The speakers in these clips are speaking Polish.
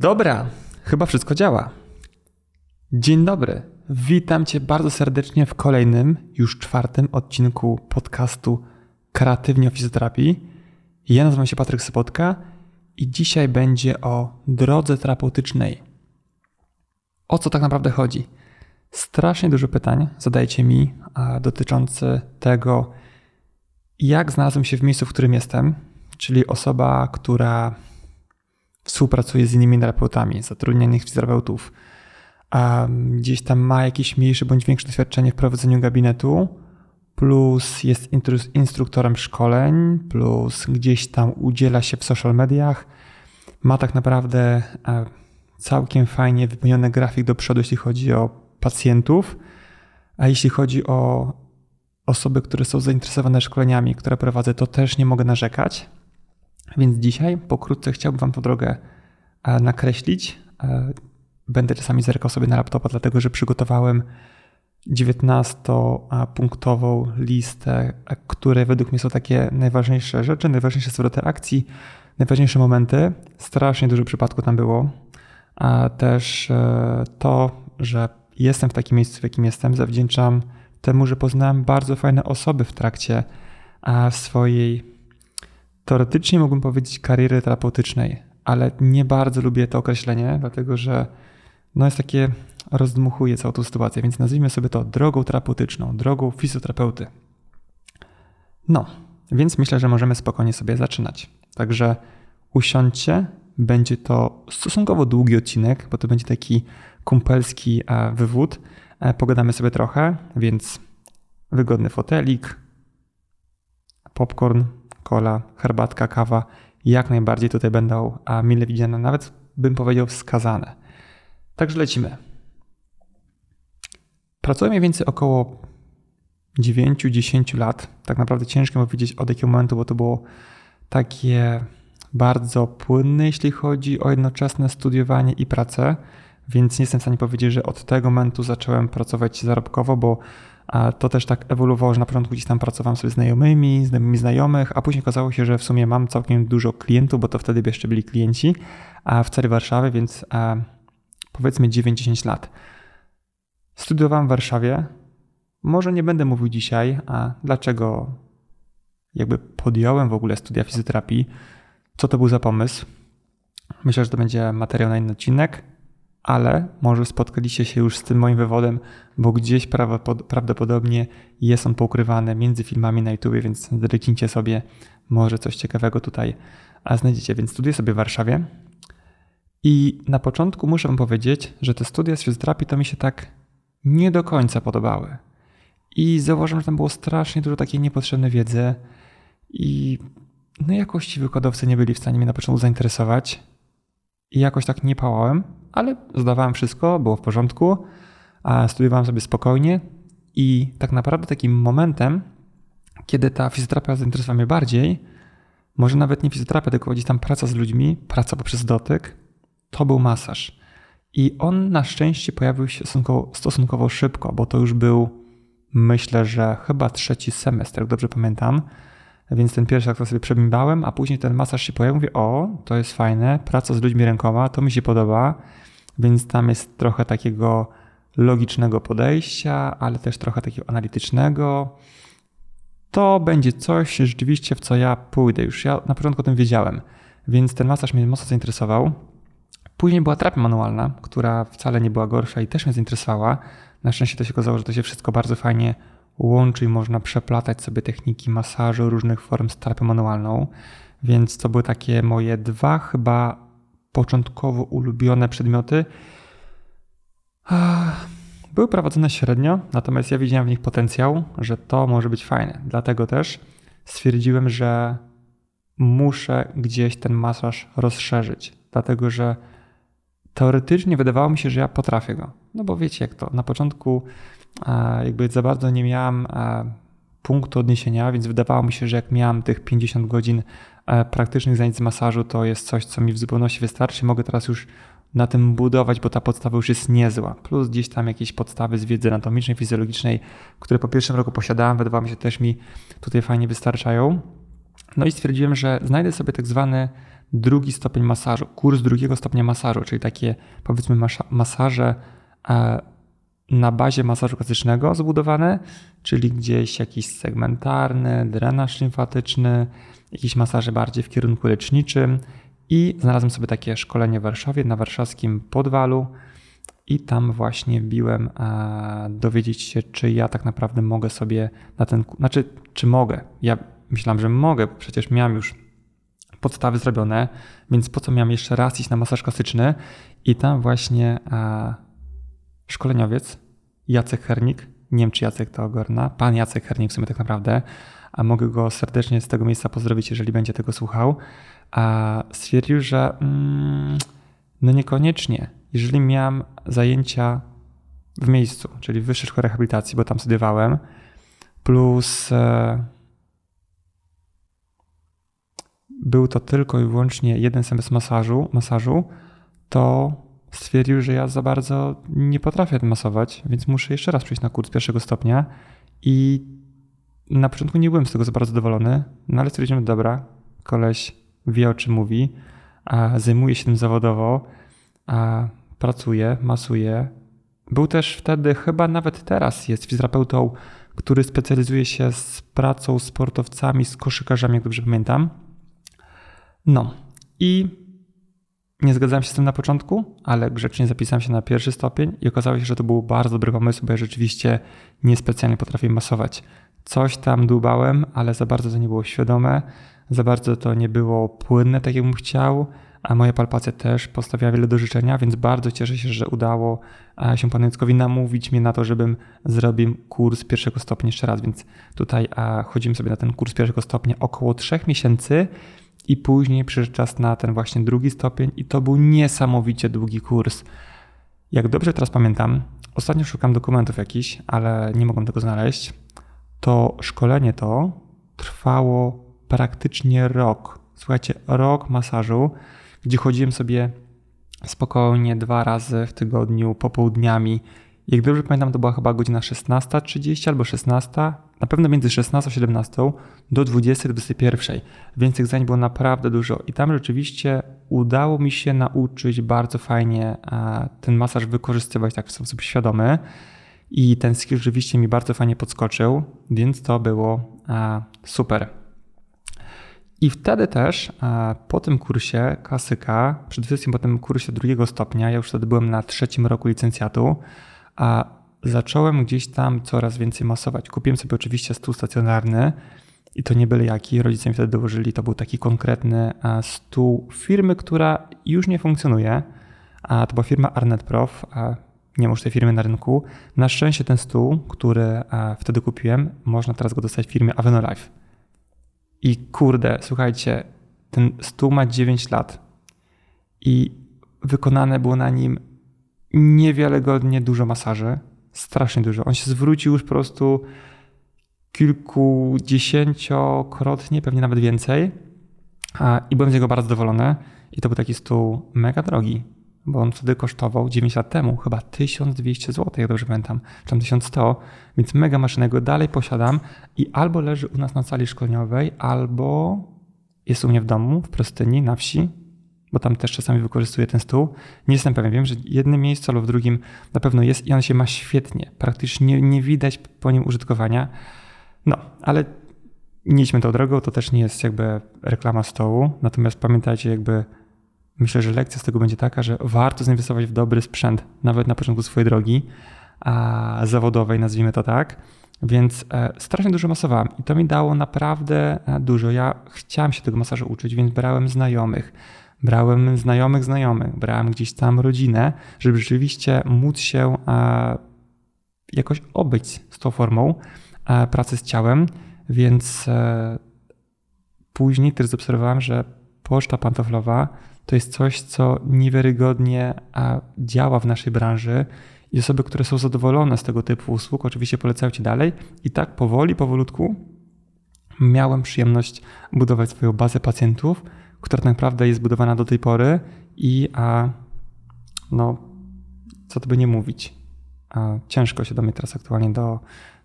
Dobra, chyba wszystko działa. Dzień dobry. Witam Cię bardzo serdecznie w kolejnym, już czwartym odcinku podcastu Kreatywnie o fizjoterapii. Ja nazywam się Patryk Sobotka i dzisiaj będzie o drodze terapeutycznej. O co tak naprawdę chodzi? Strasznie dużo pytań zadajecie mi dotyczące tego, jak znalazłem się w miejscu, w którym jestem, czyli osoba, która współpracuje z innymi terapeutami, zatrudnionych fizjoterapeutów, a gdzieś tam ma jakieś mniejsze bądź większe doświadczenie w prowadzeniu gabinetu, plus jest instruktorem szkoleń, plus gdzieś tam udziela się w social mediach, ma tak naprawdę e, całkiem fajnie wypełniony grafik do przodu, jeśli chodzi o pacjentów, a jeśli chodzi o osoby, które są zainteresowane szkoleniami, które prowadzę, to też nie mogę narzekać. Więc dzisiaj pokrótce chciałbym Wam tę drogę e, nakreślić. E, będę czasami zerkał sobie na laptopa, dlatego że przygotowałem 19-punktową listę, e, które według mnie są takie najważniejsze rzeczy, najważniejsze zwroty akcji, najważniejsze momenty. Strasznie dużo przypadków tam było. A też to, że jestem w takim miejscu, w jakim jestem, zawdzięczam temu, że poznałem bardzo fajne osoby w trakcie swojej teoretycznie mógłbym powiedzieć kariery terapeutycznej, ale nie bardzo lubię to określenie, dlatego że no jest takie, rozdmuchuje całą tą sytuację, więc nazwijmy sobie to drogą terapeutyczną, drogą fizjoterapeuty. No, więc myślę, że możemy spokojnie sobie zaczynać. Także usiądźcie, będzie to stosunkowo długi odcinek, bo to będzie taki kumpelski e, wywód. E, pogadamy sobie trochę, więc wygodny fotelik, popcorn, kola, herbatka, kawa jak najbardziej tutaj będą a mile widziane, nawet bym powiedział wskazane. Także lecimy. Pracuję mniej więcej około 9-10 lat. Tak naprawdę ciężko powiedzieć od jakiego momentu, bo to było takie bardzo płynne, jeśli chodzi o jednoczesne studiowanie i pracę, więc nie jestem w stanie powiedzieć, że od tego momentu zacząłem pracować zarobkowo, bo to też tak ewoluowało, że na początku gdzieś tam pracowałem sobie z znajomymi, znajomymi znajomych, a później okazało się, że w sumie mam całkiem dużo klientów, bo to wtedy jeszcze byli klienci a w całej Warszawie, więc powiedzmy 9-10 lat. Studiowałem w Warszawie. Może nie będę mówił dzisiaj, a dlaczego jakby podjąłem w ogóle studia fizjoterapii, co to był za pomysł. Myślę, że to będzie materiał na inny odcinek ale może spotkaliście się już z tym moim wywodem, bo gdzieś prawdopodobnie jest on poukrywany między filmami na YouTube, więc zerknijcie sobie, może coś ciekawego tutaj znajdziecie. Więc studiuję sobie w Warszawie i na początku muszę wam powiedzieć, że te studia z fizjoterapii to mi się tak nie do końca podobały. I zauważyłem, że tam było strasznie dużo takiej niepotrzebnej wiedzy i no jakości wykładowcy nie byli w stanie mnie na początku zainteresować i jakoś tak nie pałałem ale zdawałem wszystko, było w porządku, a studiowałem sobie spokojnie i tak naprawdę takim momentem, kiedy ta fizjoterapia zainteresowała mnie bardziej, może nawet nie fizjoterapia, tylko gdzieś tam praca z ludźmi, praca poprzez dotyk, to był masaż. I on na szczęście pojawił się stosunkowo, stosunkowo szybko, bo to już był, myślę, że chyba trzeci semestr, jak dobrze pamiętam. Więc ten pierwszy akt sobie przebimbałem, a później ten masaż się pojawił. Mówię, o, to jest fajne, praca z ludźmi rękoma, to mi się podoba. Więc tam jest trochę takiego logicznego podejścia, ale też trochę takiego analitycznego. To będzie coś rzeczywiście, w co ja pójdę. Już ja na początku o tym wiedziałem, więc ten masaż mnie mocno zainteresował. Później była terapia manualna, która wcale nie była gorsza i też mnie zainteresowała. Na szczęście to się okazało, że to się wszystko bardzo fajnie łączy i można przeplatać sobie techniki masażu różnych form z terapią manualną. Więc to były takie moje dwa chyba początkowo ulubione przedmioty były prowadzone średnio, natomiast ja widziałem w nich potencjał, że to może być fajne. Dlatego też stwierdziłem, że muszę gdzieś ten masaż rozszerzyć, dlatego że teoretycznie wydawało mi się, że ja potrafię go. No bo wiecie jak to, na początku jakby za bardzo nie miałem punktu odniesienia, więc wydawało mi się, że jak miałem tych 50 godzin e, praktycznych zajęć z masażu, to jest coś, co mi w zupełności wystarczy. Mogę teraz już na tym budować, bo ta podstawa już jest niezła. Plus gdzieś tam jakieś podstawy z wiedzy anatomicznej, fizjologicznej, które po pierwszym roku posiadałem, wydawało mi się też mi tutaj fajnie wystarczają. No i stwierdziłem, że znajdę sobie tak zwany drugi stopień masażu, kurs drugiego stopnia masażu, czyli takie powiedzmy masaże e, na bazie masażu klasycznego zbudowane, czyli gdzieś jakiś segmentarny, drenaż limfatyczny, jakieś masaże bardziej w kierunku leczniczym i znalazłem sobie takie szkolenie w Warszawie na warszawskim Podwalu i tam właśnie wbiłem a, dowiedzieć się, czy ja tak naprawdę mogę sobie na ten, znaczy czy mogę. Ja myślałem, że mogę, przecież miałem już podstawy zrobione, więc po co miałem jeszcze raz iść na masaż klasyczny i tam właśnie a, szkoleniowiec Jacek Hernik, nie wiem czy Jacek to ogarna, pan Jacek Hernik w sumie tak naprawdę, a mogę go serdecznie z tego miejsca pozdrowić, jeżeli będzie tego słuchał, a stwierdził, że mm, no niekoniecznie. Jeżeli miałem zajęcia w miejscu, czyli w Wyższej Szkole Rehabilitacji, bo tam studiowałem, plus e, był to tylko i wyłącznie jeden semestr masażu, masażu, to stwierdził, że ja za bardzo nie potrafię masować, więc muszę jeszcze raz przejść na kurs pierwszego stopnia i na początku nie byłem z tego za bardzo zadowolony, no ale stwierdziłem, dobra, koleś wie o czym mówi, a zajmuje się tym zawodowo, a pracuje, masuje. Był też wtedy, chyba nawet teraz jest fizjoterapeutą, który specjalizuje się z pracą z sportowcami, z koszykarzami, jak dobrze pamiętam. No i nie zgadzałem się z tym na początku, ale grzecznie zapisałem się na pierwszy stopień i okazało się, że to był bardzo dobry pomysł, bo ja rzeczywiście niespecjalnie potrafię masować. Coś tam dłubałem, ale za bardzo to nie było świadome, za bardzo to nie było płynne, tak jakbym chciał, a moja palpacja też postawiała wiele do życzenia, więc bardzo cieszę się, że udało się panu Jackowi namówić mnie na to, żebym zrobił kurs pierwszego stopnia jeszcze raz, więc tutaj chodzimy sobie na ten kurs pierwszego stopnia około trzech miesięcy i później przyszedł czas na ten właśnie drugi stopień i to był niesamowicie długi kurs. Jak dobrze teraz pamiętam, ostatnio szukam dokumentów jakichś, ale nie mogłem tego znaleźć to szkolenie to trwało praktycznie rok. Słuchajcie, rok masażu, gdzie chodziłem sobie spokojnie dwa razy w tygodniu, popołudniami. Jak dobrze pamiętam, to była chyba godzina 16.30 albo 16, na pewno między 16 a 17 do 20-21, więc tych zajęć było naprawdę dużo. I tam rzeczywiście udało mi się nauczyć bardzo fajnie ten masaż wykorzystywać tak w sposób świadomy. I ten skill rzeczywiście mi bardzo fajnie podskoczył, więc to było super. I wtedy też po tym kursie klasyka, przede wszystkim po tym kursie drugiego stopnia, ja już wtedy byłem na trzecim roku licencjatu, a zacząłem gdzieś tam coraz więcej masować. Kupiłem sobie oczywiście stół stacjonarny i to nie byle jaki. Rodzice mi wtedy dołożyli, to był taki konkretny stół firmy, która już nie funkcjonuje. A to była firma Arnet Prof nie ma już tej firmy na rynku. Na szczęście ten stół, który wtedy kupiłem, można teraz go dostać w firmie Avenolife. I kurde, słuchajcie, ten stół ma 9 lat i wykonane było na nim niewiarygodnie dużo masaży. Strasznie dużo. On się zwrócił już po prostu kilkudziesięciokrotnie, pewnie nawet więcej. I byłem z niego bardzo zadowolony. I to był taki stół mega drogi bo on wtedy kosztował 9 lat temu chyba 1200 zł, jak dobrze pamiętam, czy tam 1100, więc mega maszynę go dalej posiadam i albo leży u nas na sali szkoleniowej, albo jest u mnie w domu, w Prostyni, na wsi, bo tam też czasami wykorzystuję ten stół. Nie jestem pewien, wiem, że w jednym miejscu albo w drugim na pewno jest i on się ma świetnie, praktycznie nie, widać po nim użytkowania. No, ale nie idźmy tą drogą, to też nie jest jakby reklama stołu, natomiast pamiętajcie jakby Myślę, że lekcja z tego będzie taka, że warto zainwestować w dobry sprzęt, nawet na początku swojej drogi a, zawodowej, nazwijmy to tak. Więc e, strasznie dużo masowałem i to mi dało naprawdę e, dużo. Ja chciałem się tego masażu uczyć, więc brałem znajomych. Brałem znajomych znajomych, brałem gdzieś tam rodzinę, żeby rzeczywiście móc się e, jakoś obyć z tą formą e, pracy z ciałem, więc e, później też zaobserwowałem, że poczta pantoflowa to jest coś, co niewiarygodnie działa w naszej branży i osoby, które są zadowolone z tego typu usług, oczywiście polecają Ci dalej. I tak powoli, powolutku miałem przyjemność budować swoją bazę pacjentów, która tak naprawdę jest budowana do tej pory i a, no, co to by nie mówić. A, ciężko się do mnie teraz aktualnie do,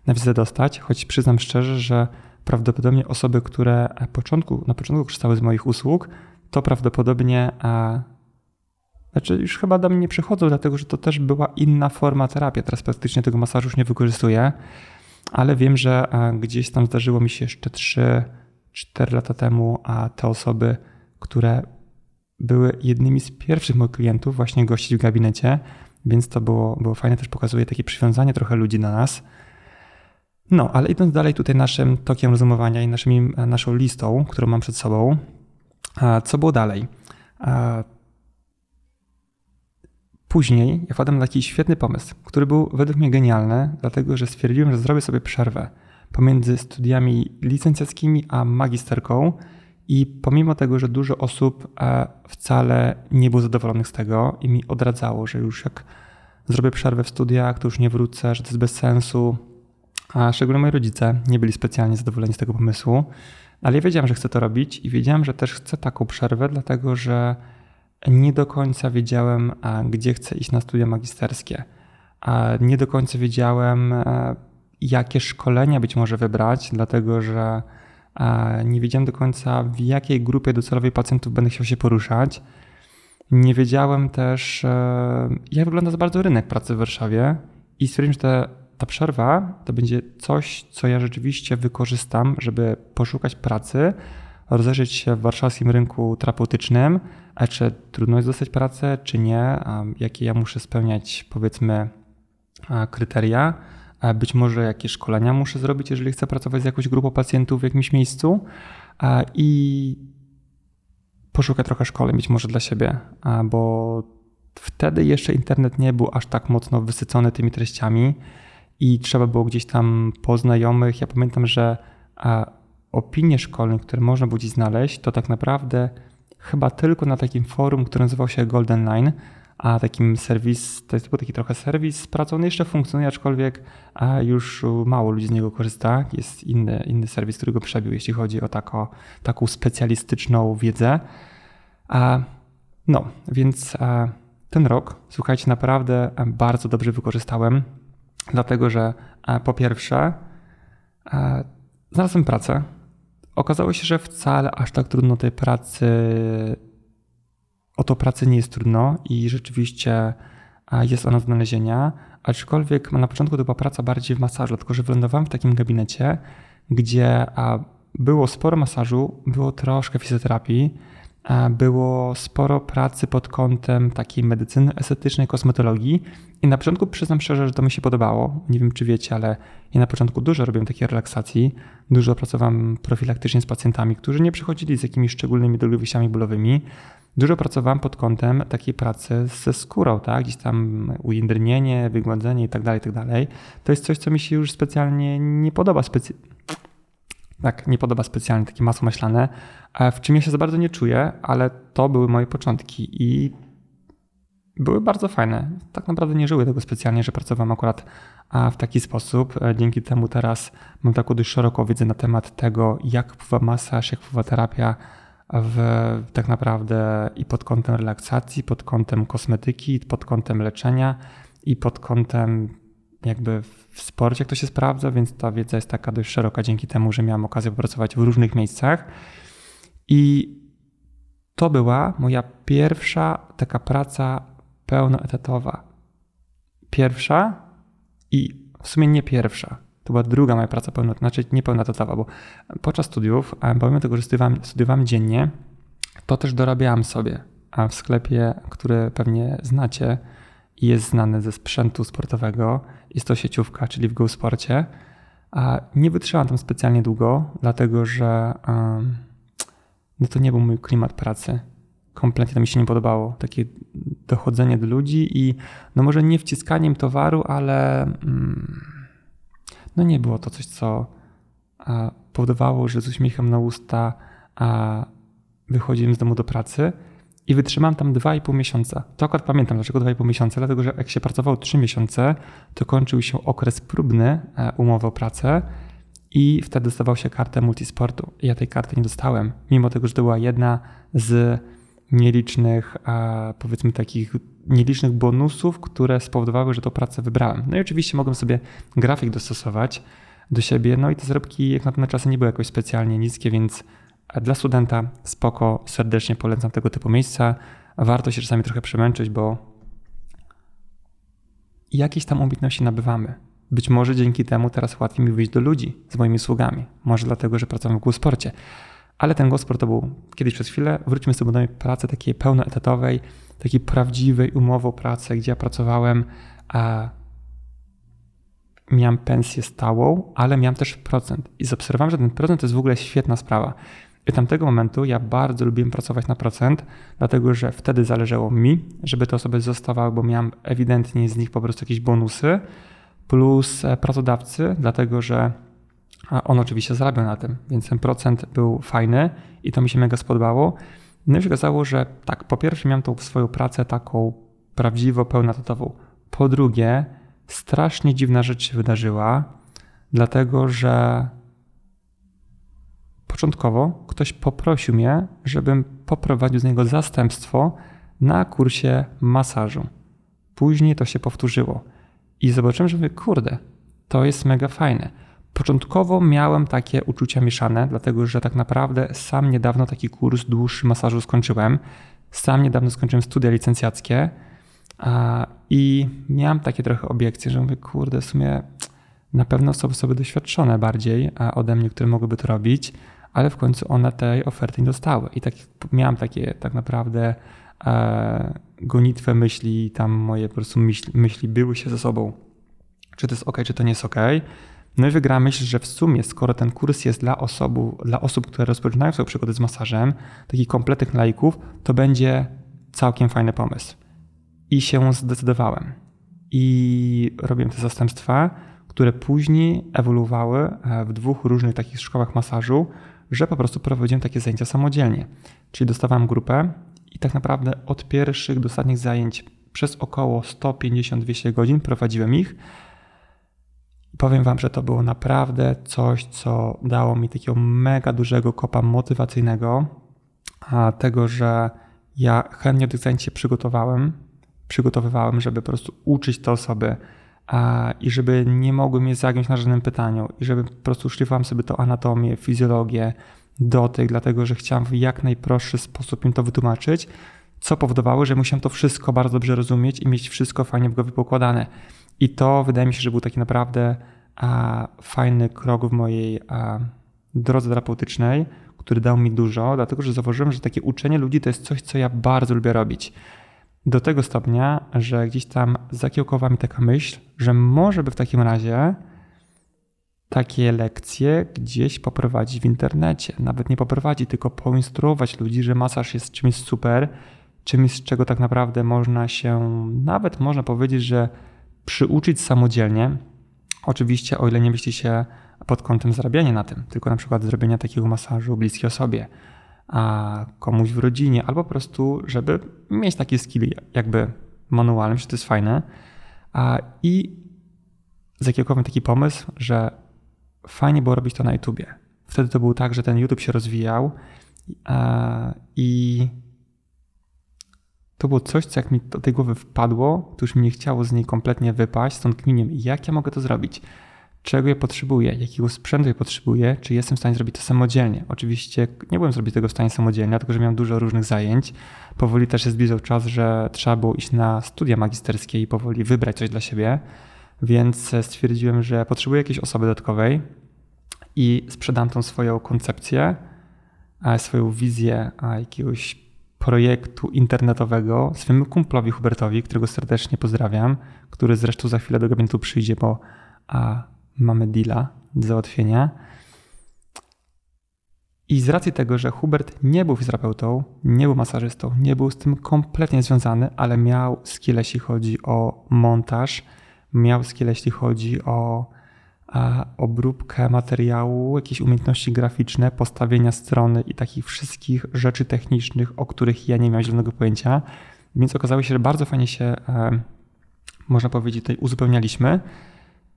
na dostać, choć przyznam szczerze, że prawdopodobnie osoby, które na początku, na początku korzystały z moich usług, to prawdopodobnie a, znaczy już chyba do mnie nie przychodzą, dlatego że to też była inna forma terapii. Teraz praktycznie tego masażu już nie wykorzystuję, ale wiem, że gdzieś tam zdarzyło mi się jeszcze 3-4 lata temu, a te osoby, które były jednymi z pierwszych moich klientów, właśnie gościć w gabinecie, więc to było, było fajne, też pokazuje takie przywiązanie trochę ludzi na nas. No, ale idąc dalej tutaj naszym tokiem rozumowania i naszymi, naszą listą, którą mam przed sobą, co było dalej? Później ja wpadłem na taki świetny pomysł, który był według mnie genialny, dlatego że stwierdziłem, że zrobię sobie przerwę pomiędzy studiami licencjackimi a magisterką. I pomimo tego, że dużo osób e, wcale nie było zadowolonych z tego i mi odradzało, że już jak zrobię przerwę w studiach, to już nie wrócę, że to jest bez sensu, a szczególnie moi rodzice nie byli specjalnie zadowoleni z tego pomysłu, ale ja wiedziałem, że chcę to robić i wiedziałem, że też chcę taką przerwę, dlatego że nie do końca wiedziałem, gdzie chcę iść na studia magisterskie. Nie do końca wiedziałem, e, jakie szkolenia być może wybrać, dlatego że nie wiedziałem do końca, w jakiej grupie docelowej pacjentów będę chciał się poruszać. Nie wiedziałem też, e, jak wygląda za bardzo rynek pracy w Warszawie i stwierdziłem, że ta, ta przerwa to będzie coś, co ja rzeczywiście wykorzystam, żeby poszukać pracy, rozejrzeć się w warszawskim rynku terapeutycznym, a czy trudno jest dostać pracę, czy nie, jakie ja muszę spełniać, powiedzmy, kryteria. Być może jakieś szkolenia muszę zrobić, jeżeli chcę pracować z jakąś grupą pacjentów w jakimś miejscu i poszukać trochę szkoleń być może dla siebie, bo wtedy jeszcze internet nie był aż tak mocno wysycony tymi treściami i trzeba było gdzieś tam po znajomych. Ja pamiętam, że opinie szkolne, które można było gdzieś znaleźć, to tak naprawdę chyba tylko na takim forum, które nazywał się Golden Line, a takim serwis, to jest był taki trochę serwis pracy, on jeszcze funkcjonuje, aczkolwiek a już mało ludzi z niego korzysta. Jest inny, inny serwis, który go przebił, jeśli chodzi o tako, taką specjalistyczną wiedzę. A, no, więc ten rok, słuchajcie, naprawdę bardzo dobrze wykorzystałem, dlatego że po pierwsze znalazłem pracę. Okazało się, że wcale aż tak trudno tej pracy o to pracy nie jest trudno i rzeczywiście jest ona znalezienia, aczkolwiek na początku to była praca bardziej w masażu, tylko że wylądowałem w takim gabinecie, gdzie było sporo masażu, było troszkę fizjoterapii, było sporo pracy pod kątem takiej medycyny estetycznej, kosmetologii i na początku przyznam szczerze, że to mi się podobało. Nie wiem, czy wiecie, ale ja na początku dużo robiłem takiej relaksacji, dużo pracowałem profilaktycznie z pacjentami, którzy nie przychodzili z jakimiś szczególnymi dolegliwościami bólowymi, Dużo pracowałem pod kątem takiej pracy ze skórą, tak? Gdzieś tam ujędrnienie, wygładzenie i tak dalej, tak dalej. To jest coś, co mi się już specjalnie nie podoba. Specy... Tak, nie podoba specjalnie takie masło maślane, w czym ja się za bardzo nie czuję, ale to były moje początki i były bardzo fajne. Tak naprawdę nie żyły tego specjalnie, że pracowałem akurat w taki sposób. E, dzięki temu teraz mam taką dość szeroką wiedzę na temat tego, jak wpływa masaż, jak wpływa terapia w, tak naprawdę i pod kątem relaksacji, pod kątem kosmetyki, pod kątem leczenia i pod kątem jakby w sporcie, jak to się sprawdza, więc ta wiedza jest taka dość szeroka dzięki temu, że miałem okazję pracować w różnych miejscach. I to była moja pierwsza taka praca pełnoetatowa. Pierwsza i w sumie nie pierwsza. To była druga moja praca pełna, znaczy niepełnotatowa, bo podczas studiów, pomimo tego, że studiowałem, studiowałem dziennie, to też dorabiałam sobie. A w sklepie, który pewnie znacie i jest znany ze sprzętu sportowego, jest to sieciówka, czyli w Go Sporcie. A nie wytrzymałam tam specjalnie długo, dlatego że no to nie był mój klimat pracy. Kompletnie to mi się nie podobało. Takie dochodzenie do ludzi i no może nie wciskaniem towaru, ale. Um, no nie było to coś, co powodowało, że z uśmiechem na usta wychodziłem z domu do pracy i wytrzymałem tam 2,5 miesiąca. To akurat pamiętam, dlaczego 2,5 miesiąca, dlatego że jak się pracowało 3 miesiące, to kończył się okres próbny e, umowy o pracę i wtedy dostawał się kartę multisportu. Ja tej karty nie dostałem, mimo tego, że to była jedna z nielicznych, powiedzmy takich nielicznych bonusów, które spowodowały, że tą pracę wybrałem. No i oczywiście mogłem sobie grafik dostosować do siebie, no i te zarobki jak na te czasy nie były jakoś specjalnie niskie, więc Dla studenta spoko, serdecznie polecam tego typu miejsca. Warto się czasami trochę przemęczyć, bo jakieś tam umiejętności nabywamy. Być może dzięki temu teraz łatwiej mi wyjść do ludzi z moimi usługami. Może dlatego, że pracowałem w Głosporcie. Ale ten Głosport to był kiedyś przez chwilę. Wróćmy sobie do pracy takiej pełnoetatowej, takiej prawdziwej umowy o pracę, gdzie ja pracowałem, a miałem pensję stałą, ale miałem też procent. I zaobserwowałem, że ten procent to jest w ogóle świetna sprawa. I tamtego momentu ja bardzo lubiłem pracować na procent, dlatego że wtedy zależało mi, żeby te osoby zostawały, bo miałem ewidentnie z nich po prostu jakieś bonusy, plus e, pracodawcy, dlatego że on oczywiście zarabiał na tym, więc ten procent był fajny i to mi się mega spodobało. No i się okazało, że tak, po pierwsze miałem tą swoją pracę taką prawdziwo pełnotatową. Po drugie, strasznie dziwna rzecz się wydarzyła, dlatego że początkowo ktoś poprosił mnie, żebym poprowadził z niego zastępstwo na kursie masażu. Później to się powtórzyło i zobaczyłem, że mówię, kurde, to jest mega fajne. Początkowo miałem takie uczucia mieszane, dlatego że tak naprawdę sam niedawno taki kurs dłuższy masażu skończyłem. Sam niedawno skończyłem studia licencjackie i miałem takie trochę obiekcje, że mówię, kurde, w sumie na pewno są osoby doświadczone bardziej ode mnie, które mogłyby to robić, ale w końcu one tej oferty nie dostały. I tak miałem takie tak naprawdę e, gonitwę myśli, tam moje po prostu myśli, myśli były się ze sobą, czy to jest ok, czy to nie jest ok. No i wygrała myśl, że w sumie, skoro ten kurs jest dla, osobu, dla osób, które rozpoczynają swoją przygodę z masażem, takich kompletnych laików, to będzie całkiem fajny pomysł. I się zdecydowałem. I robiłem te zastępstwa, które później ewoluowały e, w dwóch różnych takich szkołach masażu, że po prostu prowadziłem takie zajęcia samodzielnie. Czyli dostawałem grupę i tak naprawdę od pierwszych do ostatnich zajęć przez około 150-200 godzin prowadziłem ich. powiem Wam, że to było naprawdę coś, co dało mi takiego mega dużego kopa motywacyjnego, a tego, że ja chętnie do tych zajęć się przygotowałem, przygotowywałem, żeby po prostu uczyć te osoby a, i żeby nie mogły mnie zagiąć na żadnym pytaniu i żeby po prostu szlifowałem sobie to anatomię, fizjologię, dotyk, dlatego że chciałem w jak najprostszy sposób im to wytłumaczyć, co powodowało, że musiałem to wszystko bardzo dobrze rozumieć i mieć wszystko fajnie w głowie pokładane. I to wydaje mi się, że był taki naprawdę a, fajny krok w mojej a, drodze terapeutycznej, który dał mi dużo, dlatego że zauważyłem, że takie uczenie ludzi to jest coś, co ja bardzo lubię robić. Do tego stopnia, że gdzieś tam zakiełkowała mi taka myśl, że może by w takim razie takie lekcje gdzieś poprowadzić w internecie. Nawet nie poprowadzić, tylko poinstruować ludzi, że masaż jest czymś super, czymś, z czego tak naprawdę można się, nawet można powiedzieć, że przyuczyć samodzielnie. Oczywiście, o ile nie myśli się pod kątem zarabiania na tym, tylko na przykład zrobienia takiego masażu bliskiej osobie, a komuś w rodzinie, albo po prostu, żeby mieć takie skilly jakby manualne, że to jest fajne. A, I zakiełkowałem taki pomysł, że fajnie było robić to na YouTubie. Wtedy to było tak, że ten YouTube się rozwijał i to było coś, co jak mi do tej głowy wpadło, to już mi nie chciało z niej kompletnie wypaść, stąd kminię, jak ja mogę to zrobić czego ja potrzebuję, jakiego sprzętu ja potrzebuję, czy jestem w stanie zrobić to samodzielnie. Oczywiście nie byłem zrobić tego w stanie samodzielnie, dlatego że miałem dużo różnych zajęć. Powoli też się zbliżał czas, że trzeba było iść na studia magisterskie i powoli wybrać coś dla siebie, więc stwierdziłem, że potrzebuję jakiejś osoby dodatkowej i sprzedam tą swoją koncepcję, swoją wizję jakiegoś projektu internetowego swojemu kumplowi Hubertowi, którego serdecznie pozdrawiam, który zresztą za chwilę do gabinetu przyjdzie, bo a mamy deala do załatwienia. I z racji tego, że Hubert nie był fizjoterapeutą, nie był masażystą, nie był z tym kompletnie związany, ale miał skill, jeśli chodzi o montaż, miał skill, jeśli chodzi o obróbkę materiału, jakieś umiejętności graficzne, postawienia strony i takich wszystkich rzeczy technicznych, o których ja nie miałem zielonego pojęcia. Więc okazało się, że bardzo fajnie się, e, można powiedzieć, tutaj uzupełnialiśmy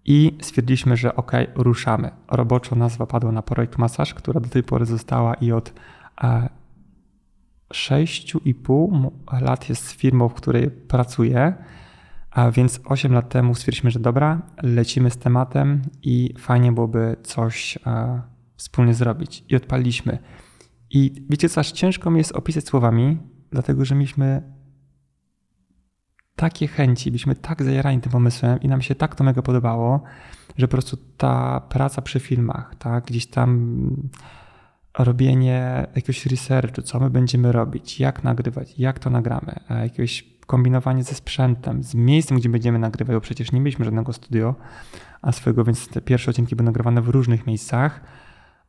i stwierdziliśmy, że ok, ruszamy. Roboczo nazwa padła na projekt Masaż, która do tej pory została i od 6,5 e, lat jest firmą, w której pracuję. A więc 8 lat temu stwierdziliśmy, że dobra, lecimy z tematem i fajnie byłoby coś e, wspólnie zrobić. I odpaliśmy. I wiecie co, aż ciężko mi jest opisać słowami, dlatego że mieliśmy takie chęci, byliśmy tak zajarani tym pomysłem i nam się tak to mega podobało, że po prostu ta praca przy filmach, tak, gdzieś tam robienie jakiegoś researchu, co my będziemy robić, jak nagrywać, jak to nagramy, jakieś kombinowanie ze sprzętem, z miejscem, gdzie będziemy nagrywać, bo przecież nie mieliśmy żadnego studio a swojego, więc te pierwsze odcinki były nagrywane w różnych miejscach,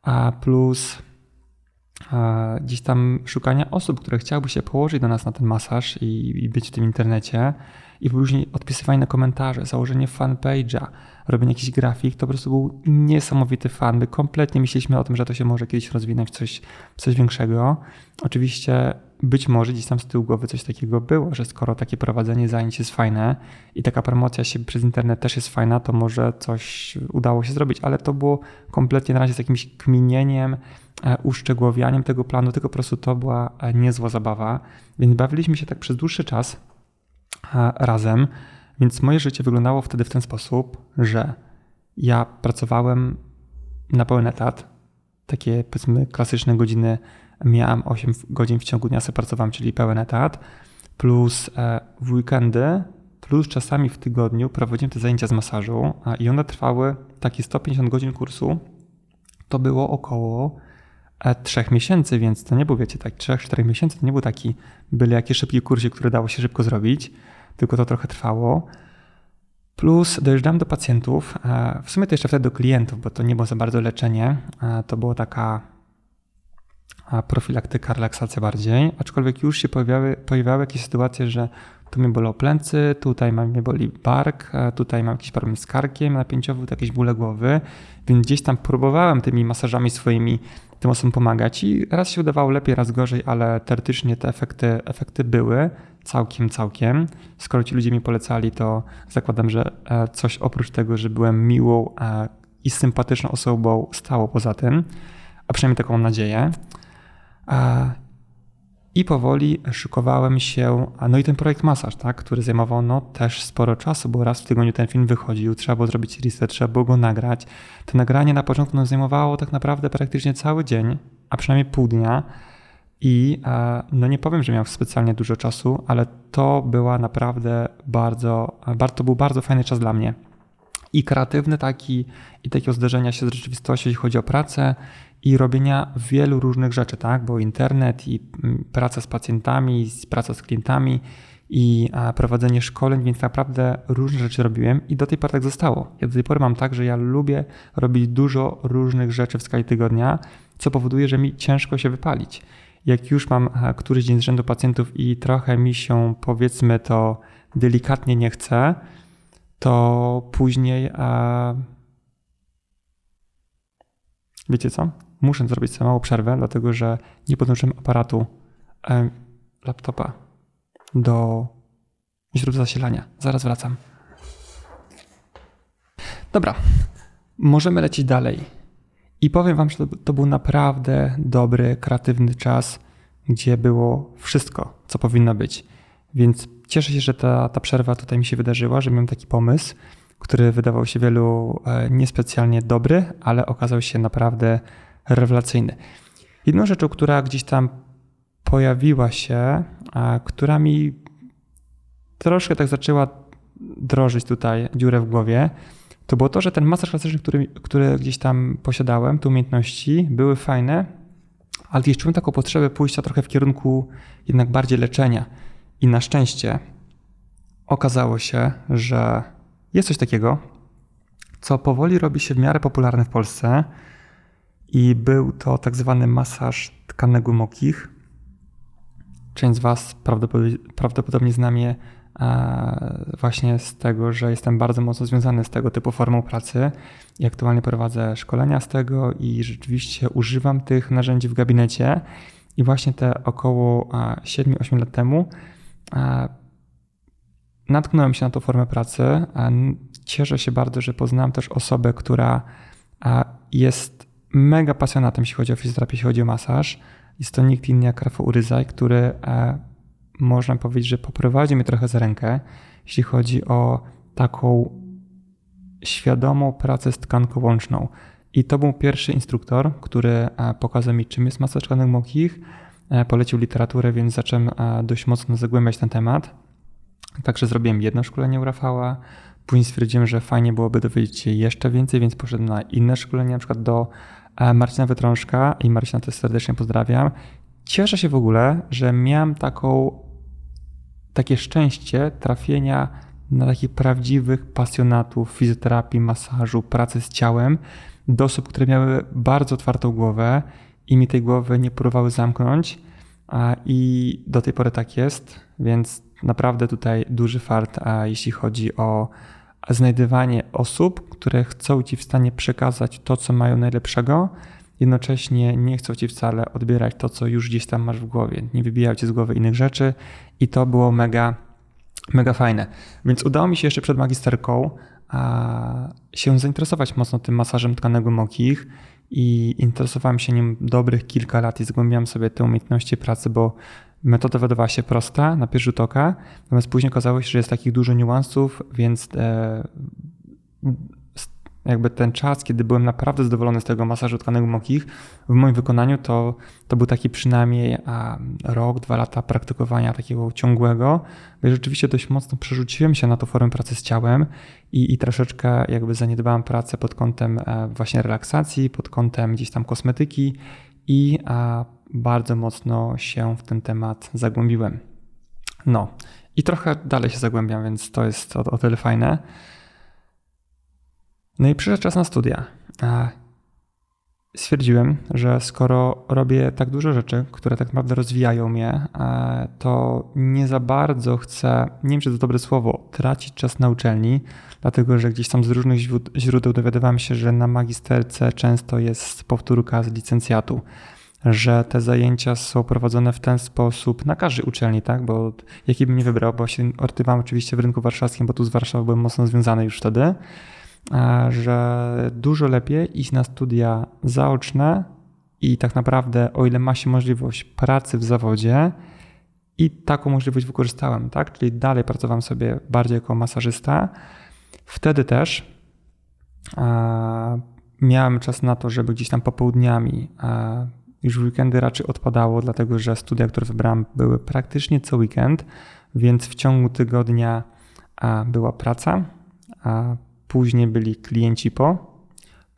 a plus gdzieś tam szukania osób, które chciałyby się położyć do nas na ten masaż i, i być w tym internecie i później odpisywanie na komentarze, założenie fanpage'a, robienie jakiś grafik, to po prostu był niesamowity fan. My kompletnie myśleliśmy o tym, że to się może kiedyś rozwinąć w coś, coś większego. Oczywiście być może gdzieś tam z tyłu głowy coś takiego było, że skoro takie prowadzenie zajęć jest fajne i taka promocja się przez internet też jest fajna, to może coś udało się zrobić, ale to było kompletnie na razie z jakimś kminieniem, e, uszczegółowianiem tego planu, tylko po prostu to była e, niezła zabawa. Więc bawiliśmy się tak przez dłuższy czas e, razem, więc moje życie wyglądało wtedy w ten sposób, że ja pracowałem na pełen etat, takie powiedzmy klasyczne godziny miałem 8 godzin w ciągu dnia, sobie pracowałem, czyli pełen etat, plus e, w weekendy, plus czasami w tygodniu prowadziłem te zajęcia z masażu i one trwały takie 150 godzin kursu. To było około 3 e, miesięcy, więc to nie był, wiecie, tak 3-4 miesięcy, to nie był taki byle jaki szybki kurs, który dało się szybko zrobić, tylko to trochę trwało. Plus dojeżdżałem do pacjentów, e, w sumie to jeszcze wtedy do klientów, bo to nie było za bardzo leczenie, to była taka profilaktyka, relaksacja bardziej, aczkolwiek już się pojawiały, pojawiały jakieś sytuacje, że tu mnie bolą plecy, tutaj mnie boli bark, tutaj mam jakiś problem z karkiem napięciowy, to jakieś bóle głowy, więc gdzieś tam próbowałem tymi masażami swoimi tym osobom pomagać i raz się udawało lepiej, raz gorzej, ale teoretycznie te efekty, efekty były całkiem, całkiem. Skoro ci ludzie mi polecali, to zakładam, że e, coś oprócz tego, że byłem miłą e, i sympatyczną osobą stało poza tym, a przynajmniej taką mam nadzieję. I powoli szykowałem się, no i ten projekt masaż, tak, który zajmował no, też sporo czasu, bo raz w tygodniu ten film wychodził, trzeba było zrobić research, trzeba było go nagrać. To nagranie na początku no, zajmowało tak naprawdę praktycznie cały dzień, a przynajmniej pół dnia. I no nie powiem, że miał specjalnie dużo czasu, ale to była naprawdę bardzo, to był bardzo fajny czas dla mnie. I kreatywny taki, i takiego zderzenia się z rzeczywistością, jeśli chodzi o pracę, robienia wielu różnych rzeczy, tak? Bo internet i mm, praca z pacjentami, praca z klientami i prowadzenie szkoleń, więc naprawdę różne rzeczy robiłem i do tej pory tak zostało. Ja do tej pory mam tak, że ja lubię robić dużo różnych rzeczy w skali tygodnia, co powoduje, że mi ciężko się wypalić. Jak już mam któryś dzień z rzędu pacjentów i trochę mi się powiedzmy to delikatnie nie chce, to później. Wiecie co? Muszę zrobić sobie małą przerwę, dlatego że nie podłączyłem aparatu e, laptopa do źródła zasilania. Zaraz wracam. Dobra, możemy lecieć dalej. I powiem Wam, że to, to był naprawdę dobry, kreatywny czas, gdzie było wszystko, co powinno być. Więc cieszę się, że ta, ta przerwa tutaj mi się wydarzyła, że miałem taki pomysł, który wydawał się wielu e, niespecjalnie dobry, ale okazał się naprawdę rewelacyjny. Jedną rzeczą, która gdzieś tam pojawiła się, a która mi troszkę tak zaczęła drożyć tutaj dziurę w głowie, to było to, że ten masaż klasyczny, który, który gdzieś tam posiadałem, te umiejętności były fajne, ale gdzieś czułem taką potrzebę pójścia trochę w kierunku jednak bardziej leczenia. I na szczęście okazało się, że jest coś takiego, co powoli robi się w miarę popularne w Polsce, i był to tak zwany masaż tkanek głębokich. Część z Was prawdopodobnie, zna mnie e, właśnie z tego, że jestem bardzo mocno związany z tego typu formą pracy i aktualnie prowadzę szkolenia z tego i rzeczywiście używam tych narzędzi w gabinecie. I właśnie te około 7-8 lat temu e, natknąłem się na tą formę pracy. Cieszę się bardzo, że poznałem też osobę, która jest mega pasjonatem, jeśli chodzi o fizjoterapię, jeśli chodzi o masaż. Jest to nikt inny jak Rafał Uryzaj, który e, można powiedzieć, że poprowadzi mnie trochę za rękę, jeśli chodzi o taką świadomą pracę z tkanką łączną. I to był pierwszy instruktor, który pokazał mi, czym jest masaż tkanek mokich. Polecił literaturę, więc zacząłem dość mocno zagłębiać ten temat. Także zrobiłem jedno szkolenie u Rafała. Później stwierdziłem, że fajnie byłoby dowiedzieć się jeszcze więcej, więc poszedłem na inne szkolenia, na przykład do Marcina Wytrążka i Marcina też serdecznie pozdrawiam. Cieszę się w ogóle, że miałem taką, takie szczęście trafienia na takich prawdziwych pasjonatów fizjoterapii, masażu, pracy z ciałem, do osób, które miały bardzo otwartą głowę i mi tej głowy nie próbowały zamknąć. I do tej pory tak jest, więc naprawdę tutaj duży fart, jeśli chodzi o znajdywanie osób, które chcą ci w stanie przekazać to, co mają najlepszego, jednocześnie nie chcą ci wcale odbierać to, co już gdzieś tam masz w głowie. Nie wybijają ci z głowy innych rzeczy i to było mega, mega fajne. Więc udało mi się jeszcze przed magisterką a, się zainteresować mocno tym masażem tkanek głębokich i interesowałem się nim dobrych kilka lat i zgłębiałem sobie te umiejętności pracy, bo metoda wydawała się prosta na pierwszy rzut oka, natomiast później okazało się, że jest takich dużo niuansów, więc e, jakby ten czas, kiedy byłem naprawdę zadowolony z tego masażu tkanek głębokich, w moim wykonaniu to, to był taki przynajmniej a, rok, dwa lata praktykowania takiego ciągłego, bo rzeczywiście dość mocno przerzuciłem się na tą formę pracy z ciałem i, i troszeczkę jakby zaniedbałem pracę pod kątem e, właśnie relaksacji, pod kątem gdzieś tam kosmetyki i a, bardzo mocno się w ten temat zagłębiłem. No i trochę dalej się zagłębiam, więc to jest o, o tyle fajne. No i przyszedł czas na studia. Stwierdziłem, że skoro robię tak dużo rzeczy, które tak naprawdę rozwijają mnie, to nie za bardzo chcę, nie wiem czy to dobre słowo, tracić czas na uczelni, dlatego że gdzieś tam z różnych źródeł dowiadywałem się, że na magisterce często jest powtórka z licencjatu że te zajęcia są prowadzone w ten sposób na każdej uczelni, tak? Bo jaki bym nie wybrał, bo się ortywałem oczywiście w rynku warszawskim, bo tu z Warszawą byłem mocno związany już wtedy, że dużo lepiej iść na studia zaoczne i tak naprawdę, o ile ma się możliwość pracy w zawodzie, i taką możliwość wykorzystałem, tak? Czyli dalej pracowałem sobie bardziej jako masażysta. Wtedy też miałem czas na to, żeby gdzieś tam popołudniami, już w weekendy raczej odpadało, dlatego że studia, które wybrałem, były praktycznie co weekend, więc w ciągu tygodnia była praca, a Później byli klienci po.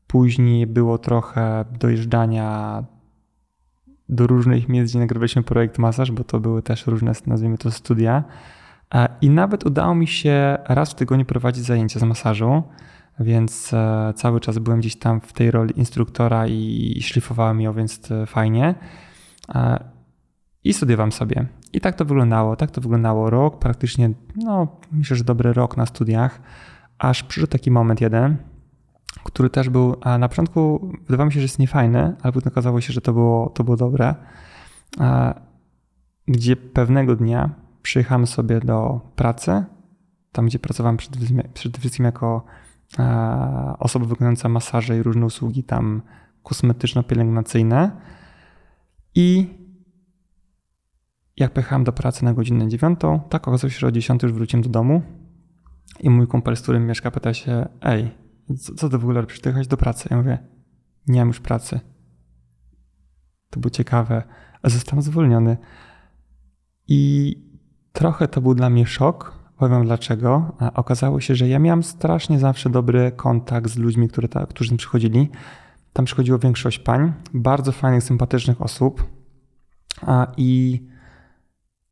Później było trochę dojeżdżania do różnych miejsc, gdzie nagrywaliśmy projekt masaż, bo to były też różne, nazwijmy to, studia. I nawet udało mi się raz w tygodniu prowadzić zajęcia z masażu, więc e, cały czas byłem gdzieś tam w tej roli instruktora i szlifowałem ją, więc e, fajnie. I studiowałem sobie. I tak to wyglądało. Tak to wyglądało rok, praktycznie, no myślę, że dobry rok na studiach aż przyszedł taki moment jeden, który też był, a na początku wydawało mi się, że jest niefajny, ale potem okazało się, że to było, to było dobre, gdzie pewnego dnia przyjechałem sobie do pracy, tam gdzie pracowałem przede wszystkim jako osoba wykonująca masaże i różne usługi tam kosmetyczno-pielęgnacyjne i jak pojechałem do pracy na godzinę dziewiątą, tak okazało się, że o 10 już wróciłem do domu i mój kumpel, z którym mieszka, pyta się, ej, co, co ty w ogóle robisz? Do pracy? Ja mówię, nie mam już pracy. To było ciekawe. Zostałem zwolniony. I trochę to był dla mnie szok. Powiem dlaczego. Okazało się, że ja miałem strasznie zawsze dobry kontakt z ludźmi, które ta, którzy tam przychodzili. Tam przychodziło większość pań, bardzo fajnych, sympatycznych osób. I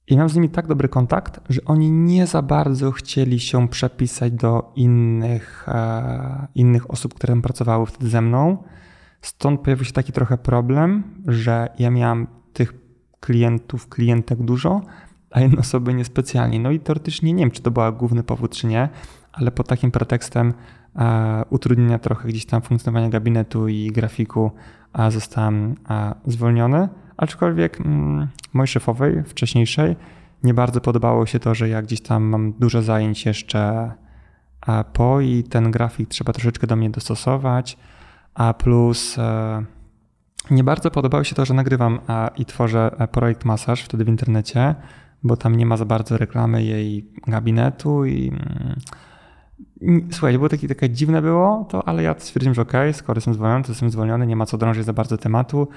i miałem z nimi tak dobry kontakt, że oni nie za bardzo chcieli się przepisać do innych, e, innych osób, które pracowały wtedy ze mną. Stąd pojawił się taki trochę problem, że ja miałem tych klientów, klientek dużo, a inne osoby niespecjalnie. No i teoretycznie nie wiem, czy to był główny powód, czy nie, ale pod takim pretekstem e, utrudnienia trochę gdzieś tam funkcjonowania gabinetu i grafiku a zostałem a, zwolniony. Aczkolwiek mm, mojej szefowej wcześniejszej nie bardzo podobało się to, że ja gdzieś tam mam dużo zajęć jeszcze po i ten grafik trzeba troszeczkę do mnie dostosować, a plus e, nie bardzo podobało się to, że nagrywam i tworzę e, projekt masaż wtedy w internecie, bo tam nie ma za bardzo reklamy jej gabinetu i mm, Słuchaj, było takie, takie dziwne było to, ale ja stwierdziłem, że okej, okay, skoro jestem zwolniony, to jestem zwolniony, nie ma co drążyć za bardzo tematu.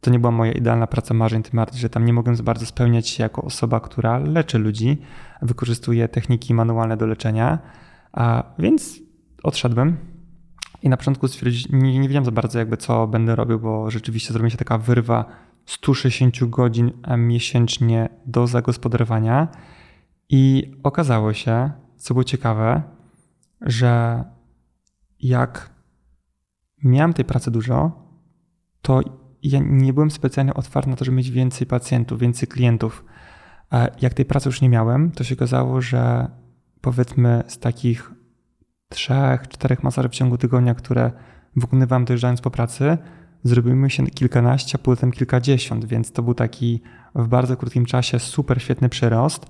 To nie była moja idealna praca marzeń, tym bardziej, że tam nie mogłem za bardzo spełniać się jako osoba, która leczy ludzi, wykorzystuje techniki manualne do leczenia, a więc odszedłem. I na początku nie, nie wiedziałem za bardzo jakby co będę robił, bo rzeczywiście zrobiła się taka wyrwa 160 godzin miesięcznie do zagospodarowania i okazało się, co było ciekawe, że jak miałem tej pracy dużo, to ja nie byłem specjalnie otwarty na to, żeby mieć więcej pacjentów, więcej klientów. Jak tej pracy już nie miałem, to się okazało, że powiedzmy z takich trzech, czterech masaży w ciągu tygodnia, które wykonywałem dojeżdżając po pracy, zrobimy się kilkanaście, a potem kilkadziesiąt, więc to był taki w bardzo krótkim czasie super świetny przyrost.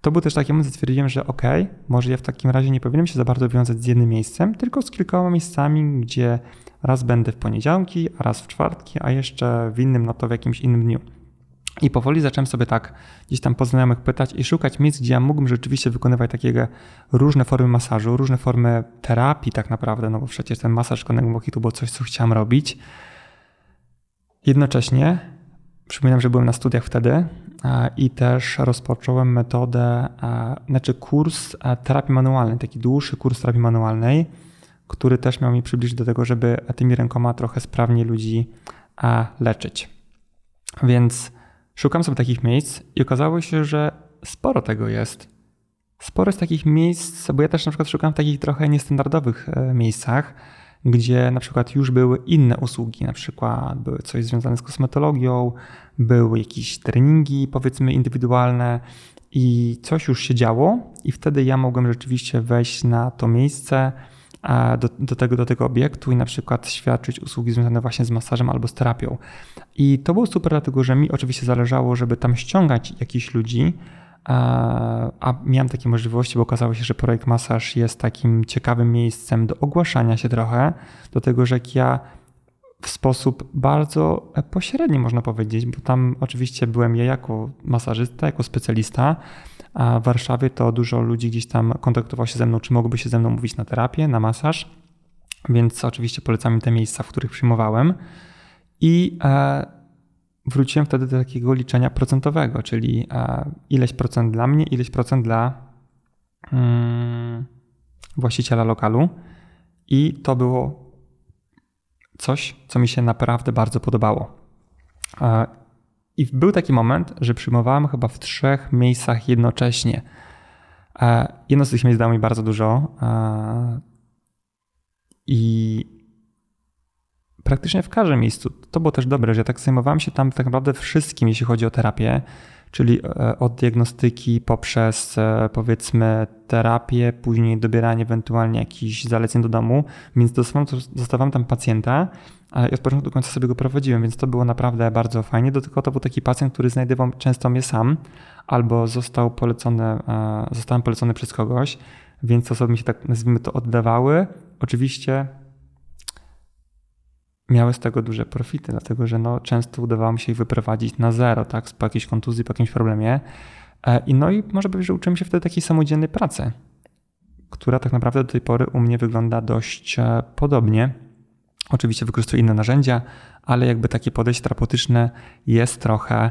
To był też taki moment, że stwierdziłem, że ok, może ja w takim razie nie powinienem się za bardzo wiązać z jednym miejscem, tylko z kilkoma miejscami, gdzie raz będę w poniedziałki, a raz w czwartki, a jeszcze w innym, no to w jakimś innym dniu. I powoli zacząłem sobie tak gdzieś tam po znajomych pytać i szukać miejsc, gdzie ja mógłbym rzeczywiście wykonywać takiego różne formy masażu, różne formy terapii tak naprawdę, no bo przecież ten masaż głowy to było coś, co chciałem robić. Jednocześnie przypominam, że byłem na studiach wtedy i też rozpocząłem metodę, znaczy kurs terapii manualnej, taki dłuższy kurs terapii manualnej, który też miał mi przybliżyć do tego, żeby tymi rękoma trochę sprawniej ludzi leczyć. Więc szukam sobie takich miejsc i okazało się, że sporo tego jest. Sporo jest takich miejsc, bo ja też na przykład szukam w takich trochę niestandardowych e, miejscach, gdzie na przykład już były inne usługi, na przykład były coś związane z kosmetologią, były jakieś treningi powiedzmy indywidualne i coś już się działo i wtedy ja mogłem rzeczywiście wejść na to miejsce, do, do, tego, do tego obiektu i na przykład świadczyć usługi związane właśnie z masażem albo z terapią. I to było super, dlatego że mi oczywiście zależało, żeby tam ściągać jakichś ludzi, a miałem takie możliwości, bo okazało się, że projekt masaż jest takim ciekawym miejscem do ogłaszania się trochę, do tego, że ja w sposób bardzo pośredni, można powiedzieć, bo tam oczywiście byłem ja jako masażysta, jako specjalista, a w Warszawie to dużo ludzi gdzieś tam kontaktowało się ze mną, czy mogłoby się ze mną mówić na terapię, na masaż, więc oczywiście polecam im te miejsca, w których przyjmowałem. I e, wróciłem wtedy do takiego liczenia procentowego, czyli ileś procent dla mnie, ileś procent dla mm, właściciela lokalu. I to było coś, co mi się naprawdę bardzo podobało. I był taki moment, że przyjmowałem chyba w trzech miejscach jednocześnie. Jedno z tych miejsc dało mi bardzo dużo. I praktycznie w każdym miejscu. To było też dobre, że ja tak zajmowałem się tam tak naprawdę wszystkim, jeśli chodzi o terapię, czyli e, od diagnostyki poprzez e, powiedzmy terapię, później dobieranie ewentualnie jakichś zaleceń do domu, więc dostawałem, tam pacjenta i od początku do końca sobie go prowadziłem, więc to było naprawdę bardzo fajnie. Do tego to był taki pacjent, który znajdował często mnie sam albo został polecony, e, zostałem polecony przez kogoś, więc osoby mi się tak nazwijmy to oddawały. Oczywiście miały z tego duże profity, dlatego że no, często udawało mi się ich wyprowadzić na zero, tak, po jakiejś kontuzji, po jakimś problemie. E, I no i może powiedzieć, że uczymy się wtedy takiej samodzielnej pracy, która tak naprawdę do tej pory u mnie wygląda dość e, podobnie. Oczywiście wykorzystuję inne narzędzia, ale jakby takie podejście terapeutyczne jest trochę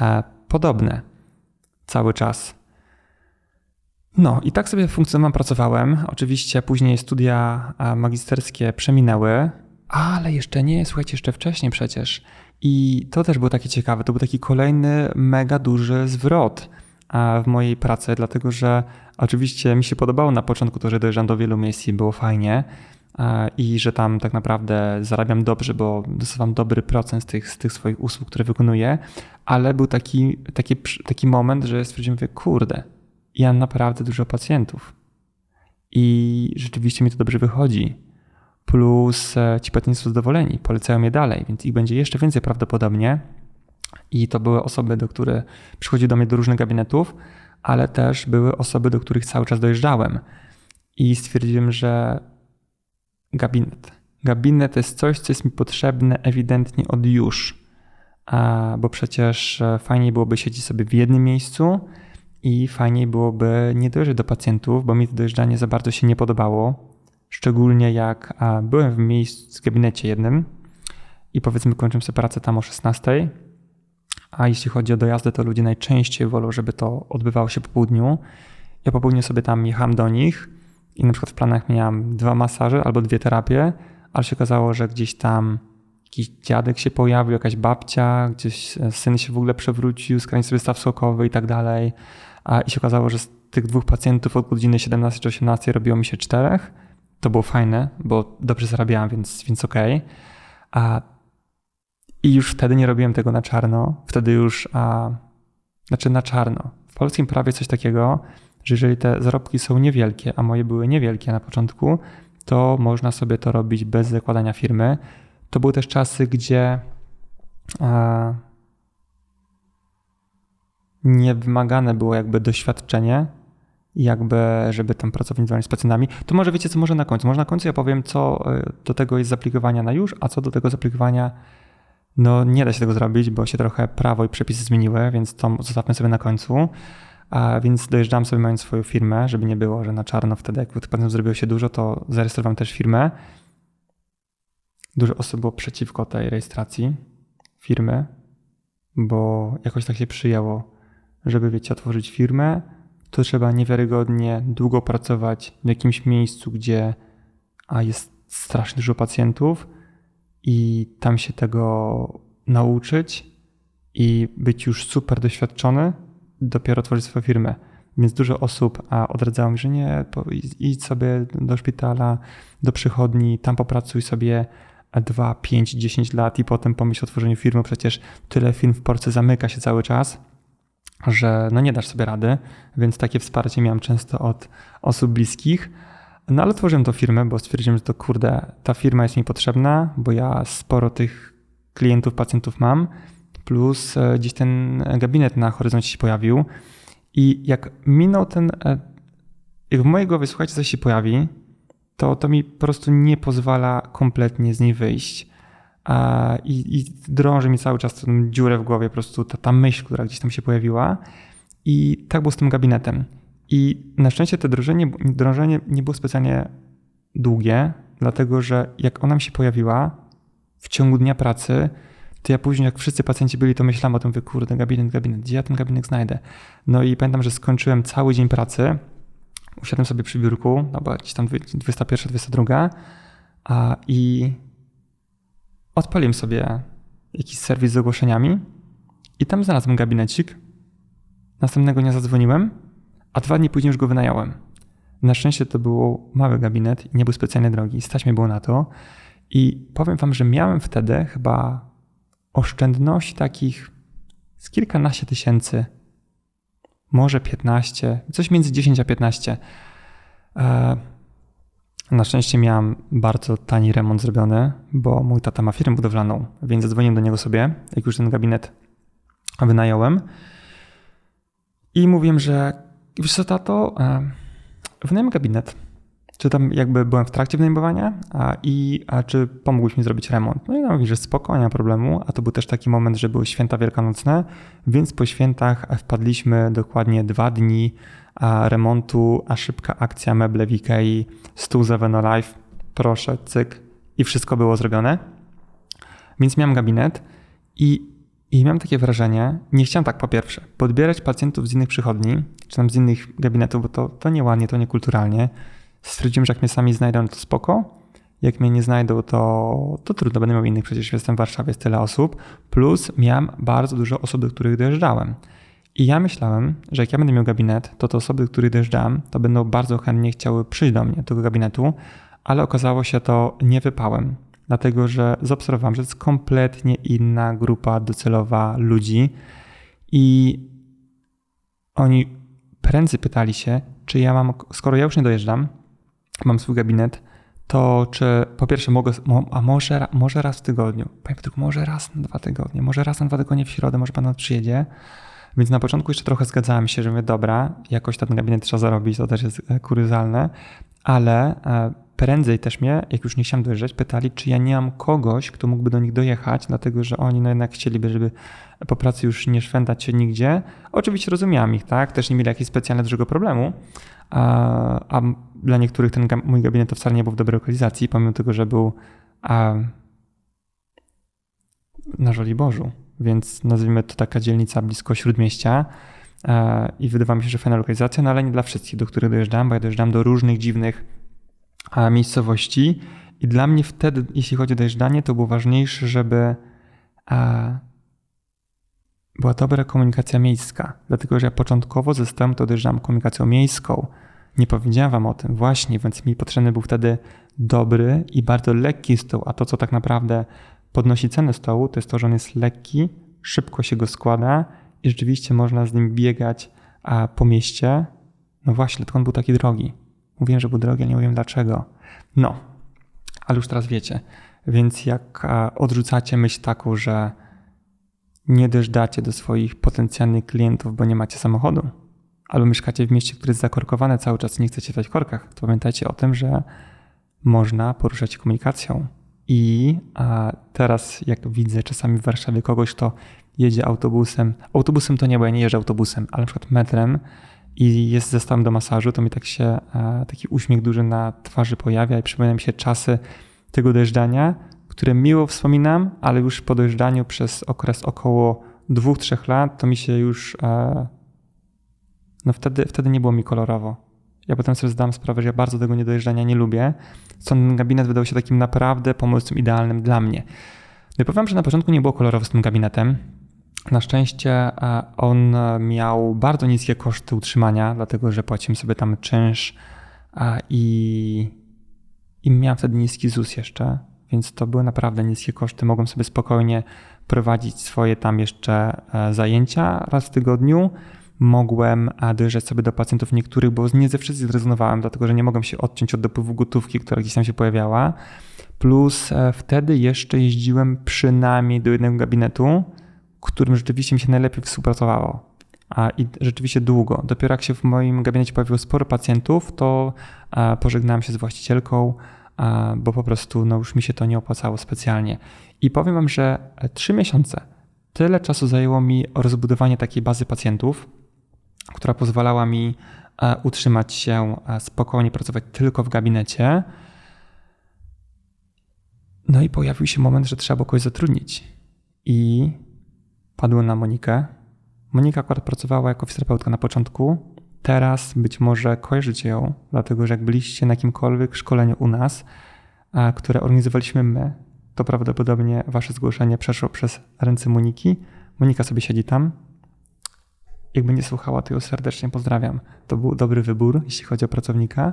e, podobne cały czas. No i tak sobie funkcjonowałem, pracowałem. Oczywiście później studia magisterskie przeminęły ale jeszcze nie, słuchajcie, jeszcze wcześniej przecież. I to też było takie ciekawe. To był taki kolejny mega duży zwrot w mojej pracy, dlatego że oczywiście mi się podobało na początku to, że dojeżdżam do wielu miejsc i było fajnie i że tam tak naprawdę zarabiam dobrze, bo dostawam dobry procent z tych, z tych swoich usług, które wykonuję, ale był taki, taki, taki moment, że stwierdziłem, mówię, kurde, ja naprawdę dużo pacjentów i rzeczywiście mi to dobrze wychodzi plus e, ci pacjenci są zadowoleni, polecają je dalej, więc ich będzie jeszcze więcej prawdopodobnie. I to były osoby, do które przychodziły do mnie do różnych gabinetów, ale też były osoby, do których cały czas dojeżdżałem. I stwierdziłem, że gabinet. Gabinet to jest coś, co jest mi potrzebne ewidentnie od już, bo przecież e, fajniej byłoby siedzieć sobie w jednym miejscu i fajniej byłoby nie dojeżdżać do pacjentów, bo mi to dojeżdżanie za bardzo się nie podobało. Szczególnie jak byłem w miejscu w gabinecie jednym i powiedzmy kończymy sobie pracę tam o 16, a jeśli chodzi o dojazdy, to ludzie najczęściej wolą, żeby to odbywało się po południu. Ja po południu sobie tam jechałem do nich i na przykład w planach miałem dwa masaże albo dwie terapie, ale się okazało, że gdzieś tam jakiś dziadek się pojawił, jakaś babcia, gdzieś syn się w ogóle przewrócił, skręcił sobie staw sokowy i tak dalej. I się okazało, że z tych dwóch pacjentów od godziny 17 czy 18 robiło mi się czterech. To było fajne, bo dobrze zarabiałem, więc, więc okej. Okay. A, I już wtedy nie robiłem tego na czarno. Wtedy już, a, znaczy na czarno. W polskim prawie coś takiego, że jeżeli te zarobki są niewielkie, a moje były niewielkie na początku, to można sobie to robić bez zakładania firmy. To były też czasy, gdzie a, nie wymagane było jakby doświadczenie, jakby, żeby tam pracować z pacjentami. To może wiecie, co może na końcu. Może na końcu ja powiem, co e, do tego jest z aplikowania na już, a co do tego z aplikowania no nie da się tego zrobić, bo się trochę prawo i przepisy zmieniły, więc to zostawmy sobie na końcu. A więc dojeżdżam sobie mając swoją firmę, żeby nie było, że na czarno wtedy, jak pacjentów zrobiło się dużo, to zarejestrowałem też firmę. Dużo osób było przeciwko tej rejestracji firmy, bo jakoś tak się przyjęło, żeby wiecie, otworzyć firmę, to trzeba niewiarygodnie długo pracować w jakimś miejscu, gdzie a jest strasznie dużo pacjentów i tam się tego nauczyć i być już super doświadczony, dopiero tworzyć swoją firmę. Więc dużo osób a odradzało mi, że nie, idź sobie do szpitala, do przychodni, tam popracuj sobie 2, 5, 10 lat i potem pomyśl o tworzeniu firmy. Przecież tyle firm w Polsce zamyka się cały czas że no nie dasz sobie rady, więc takie wsparcie miałem często od osób bliskich. No ale tworzyłem tą firmę, bo stwierdziłem, że to kurde, ta firma jest mi potrzebna, bo ja sporo tych klientów, pacjentów mam, plus e, gdzieś ten gabinet na horyzoncie się pojawił. I jak minął ten, e, jak w mojej głowie, słuchajcie, coś się pojawi, to to mi po prostu nie pozwala kompletnie z niej wyjść i, i drąży mi cały czas tę dziurę w głowie, po prostu ta, ta myśl, która gdzieś tam się pojawiła. I tak było z tym gabinetem. I na szczęście to drążenie, drążenie nie było specjalnie długie, dlatego że jak ona mi się pojawiła w ciągu dnia pracy, to ja później, jak wszyscy pacjenci byli, to myślałam o tym, wy kurde, gabinet, gabinet, gdzie ja ten gabinet znajdę? No i pamiętam, że skończyłem cały dzień pracy, usiadłem sobie przy biurku, no bo gdzieś tam 21, 22 a, i odpaliłem sobie jakiś serwis z ogłoszeniami i tam znalazłem gabinecik. Następnego dnia zadzwoniłem, a dwa dni później już go wynająłem. Na szczęście to był mały gabinet i nie był specjalnie drogi. Stać mi było na to. I powiem wam, że miałem wtedy chyba oszczędności takich z kilkanaście tysięcy, może 15, coś między 10 a 15. Na szczęście miałem bardzo tani remont zrobiony, bo mój tata ma firmę budowlaną, więc zadzwoniłem do niego sobie, jak już ten gabinet wynająłem. I mówiłem, że wiesz co, tato, e, wynajmę gabinet. Czy tam jakby byłem w trakcie wynajmowania a, i a czy pomógłbyś mi zrobić remont? No i on mówi, że spoko, nie ma problemu. A to był też taki moment, że były święta wielkanocne, więc po świętach wpadliśmy dokładnie dwa dni remontu, a szybka akcja meble w Ikei, stół z Life, proszę, cyk i wszystko było zrobione. Więc miałem gabinet i, i miałem takie wrażenie, nie chciałem tak po pierwsze, podbierać pacjentów z innych przychodni, czy tam z innych gabinetów, bo to, to nieładnie, to niekulturalnie. Stwierdziłem, że jak mnie sami znajdą, to spoko. Jak mnie nie znajdą, to, to trudno, będę miał innych, przecież jestem w Warszawie, jest tyle osób. Plus miałem bardzo dużo osób, do których dojeżdżałem. I ja myślałem, że jak ja będę miał gabinet, to te osoby, których dojeżdżam, to będą bardzo chętnie chciały przyjść do mnie, do tego gabinetu, ale okazało się to nie wypałem, dlatego że zaobserwowałem, że to jest kompletnie inna grupa docelowa ludzi i oni prędzej pytali się, czy ja mam, skoro ja już nie dojeżdżam, mam swój gabinet, to czy po pierwsze mogę, a może, może raz w tygodniu, powiem tylko może raz na dwa tygodnie, może raz na dwa tygodnie w środę, może pan przyjedzie, więc na początku jeszcze trochę zgadzałem się, że mówię, dobra, jakoś ten gabinet trzeba zarobić, to też jest e, kuryzalne, ale e, prędzej też mnie, jak już nie chciałem dojeżdżać, pytali, czy ja nie mam kogoś, kto mógłby do nich dojechać, dlatego że oni no jednak chcieliby, żeby po pracy już nie szwendać się nigdzie. Oczywiście rozumiałam ich, tak? Też nie mieli jakiegoś specjalnie dużego problemu, a, a dla niektórych ten mój gabinet to wcale nie był w dobrej lokalizacji, pomimo tego, że był a, na Żoliborzu, więc nazwijmy to taka dzielnica blisko Śródmieścia a, i wydawało mi się, że fajna lokalizacja, no ale nie dla wszystkich, do których dojeżdżam, bo ja dojeżdżam do różnych dziwnych a, miejscowości i dla mnie wtedy, jeśli chodzi o dojeżdżanie, to było ważniejsze, żeby a, była dobra komunikacja miejska, dlatego że ja początkowo zostałem to dojeżdżam komunikacją miejską. Nie powiedziałem wam o tym właśnie, więc mi potrzebny był wtedy dobry i bardzo lekki stół, a to, co tak naprawdę podnosi cenę stołu, to jest to, że on jest lekki, szybko się go składa i rzeczywiście można z nim biegać a po mieście. No właśnie, dlatego on był taki drogi. Mówiłem, że był drogi, ale nie wiem dlaczego. No, ale już teraz wiecie. Więc jak odrzucacie myśl taką, że nie dojeżdżacie do swoich potencjalnych klientów, bo nie macie samochodu, albo mieszkacie w mieście, które jest zakorkowane cały czas i nie chcecie stać w korkach, to pamiętajcie o tym, że można poruszać się komunikacją. I teraz, jak widzę czasami w Warszawie kogoś, kto jedzie autobusem, autobusem to nie, bo ja nie jeżdżę autobusem, ale na przykład metrem i jest zestawem do masażu, to mi tak się taki uśmiech duży na twarzy pojawia i przypomina mi się czasy tego dojeżdżania, które miło wspominam, ale już po dojeżdżaniu przez okres około dwóch, trzech lat, to mi się już. E, no wtedy, wtedy nie było mi kolorowo. Ja potem sobie zdałem sprawę, że ja bardzo tego niedojeżdżania nie lubię. Stąd ten gabinet wydał się takim naprawdę pomysłem idealnym dla mnie. No i powiem, że na początku nie było kolorowo z tym gabinetem. Na szczęście e, on miał bardzo niskie koszty utrzymania, dlatego że płaciłem sobie tam czynsz e, i, i miałem wtedy niski ZUS jeszcze więc to były naprawdę niskie koszty. Mogłem sobie spokojnie prowadzić swoje tam jeszcze e, zajęcia raz w tygodniu. Mogłem e, dojeżdżać sobie do pacjentów niektórych, bo nie ze wszystkich zrezygnowałem, dlatego że nie mogłem się odciąć od dopływu gotówki, która gdzieś tam się pojawiała. Plus e, wtedy jeszcze jeździłem przynajmniej do jednego gabinetu, którym rzeczywiście mi się najlepiej współpracowało. A, I rzeczywiście długo. Dopiero jak się w moim gabinecie pojawiło sporo pacjentów, to pożegnałem się z właścicielką, bo po prostu no, już mi się to nie opłacało specjalnie. I powiem Wam, że trzy miesiące tyle czasu zajęło mi rozbudowanie takiej bazy pacjentów, która pozwalała mi e, utrzymać się e, spokojnie, pracować tylko w gabinecie. No i pojawił się moment, że trzeba było kogoś zatrudnić. I padło na Monikę. Monika akurat pracowała jako fizjoterapeutka na początku, Teraz być może kojarzycie ją, dlatego że jak byliście na jakimkolwiek szkoleniu u nas, które organizowaliśmy my, to prawdopodobnie wasze zgłoszenie przeszło przez ręce Moniki. Monika sobie siedzi tam. Jakby nie słuchała, to ją serdecznie pozdrawiam. To był dobry wybór, jeśli chodzi o pracownika.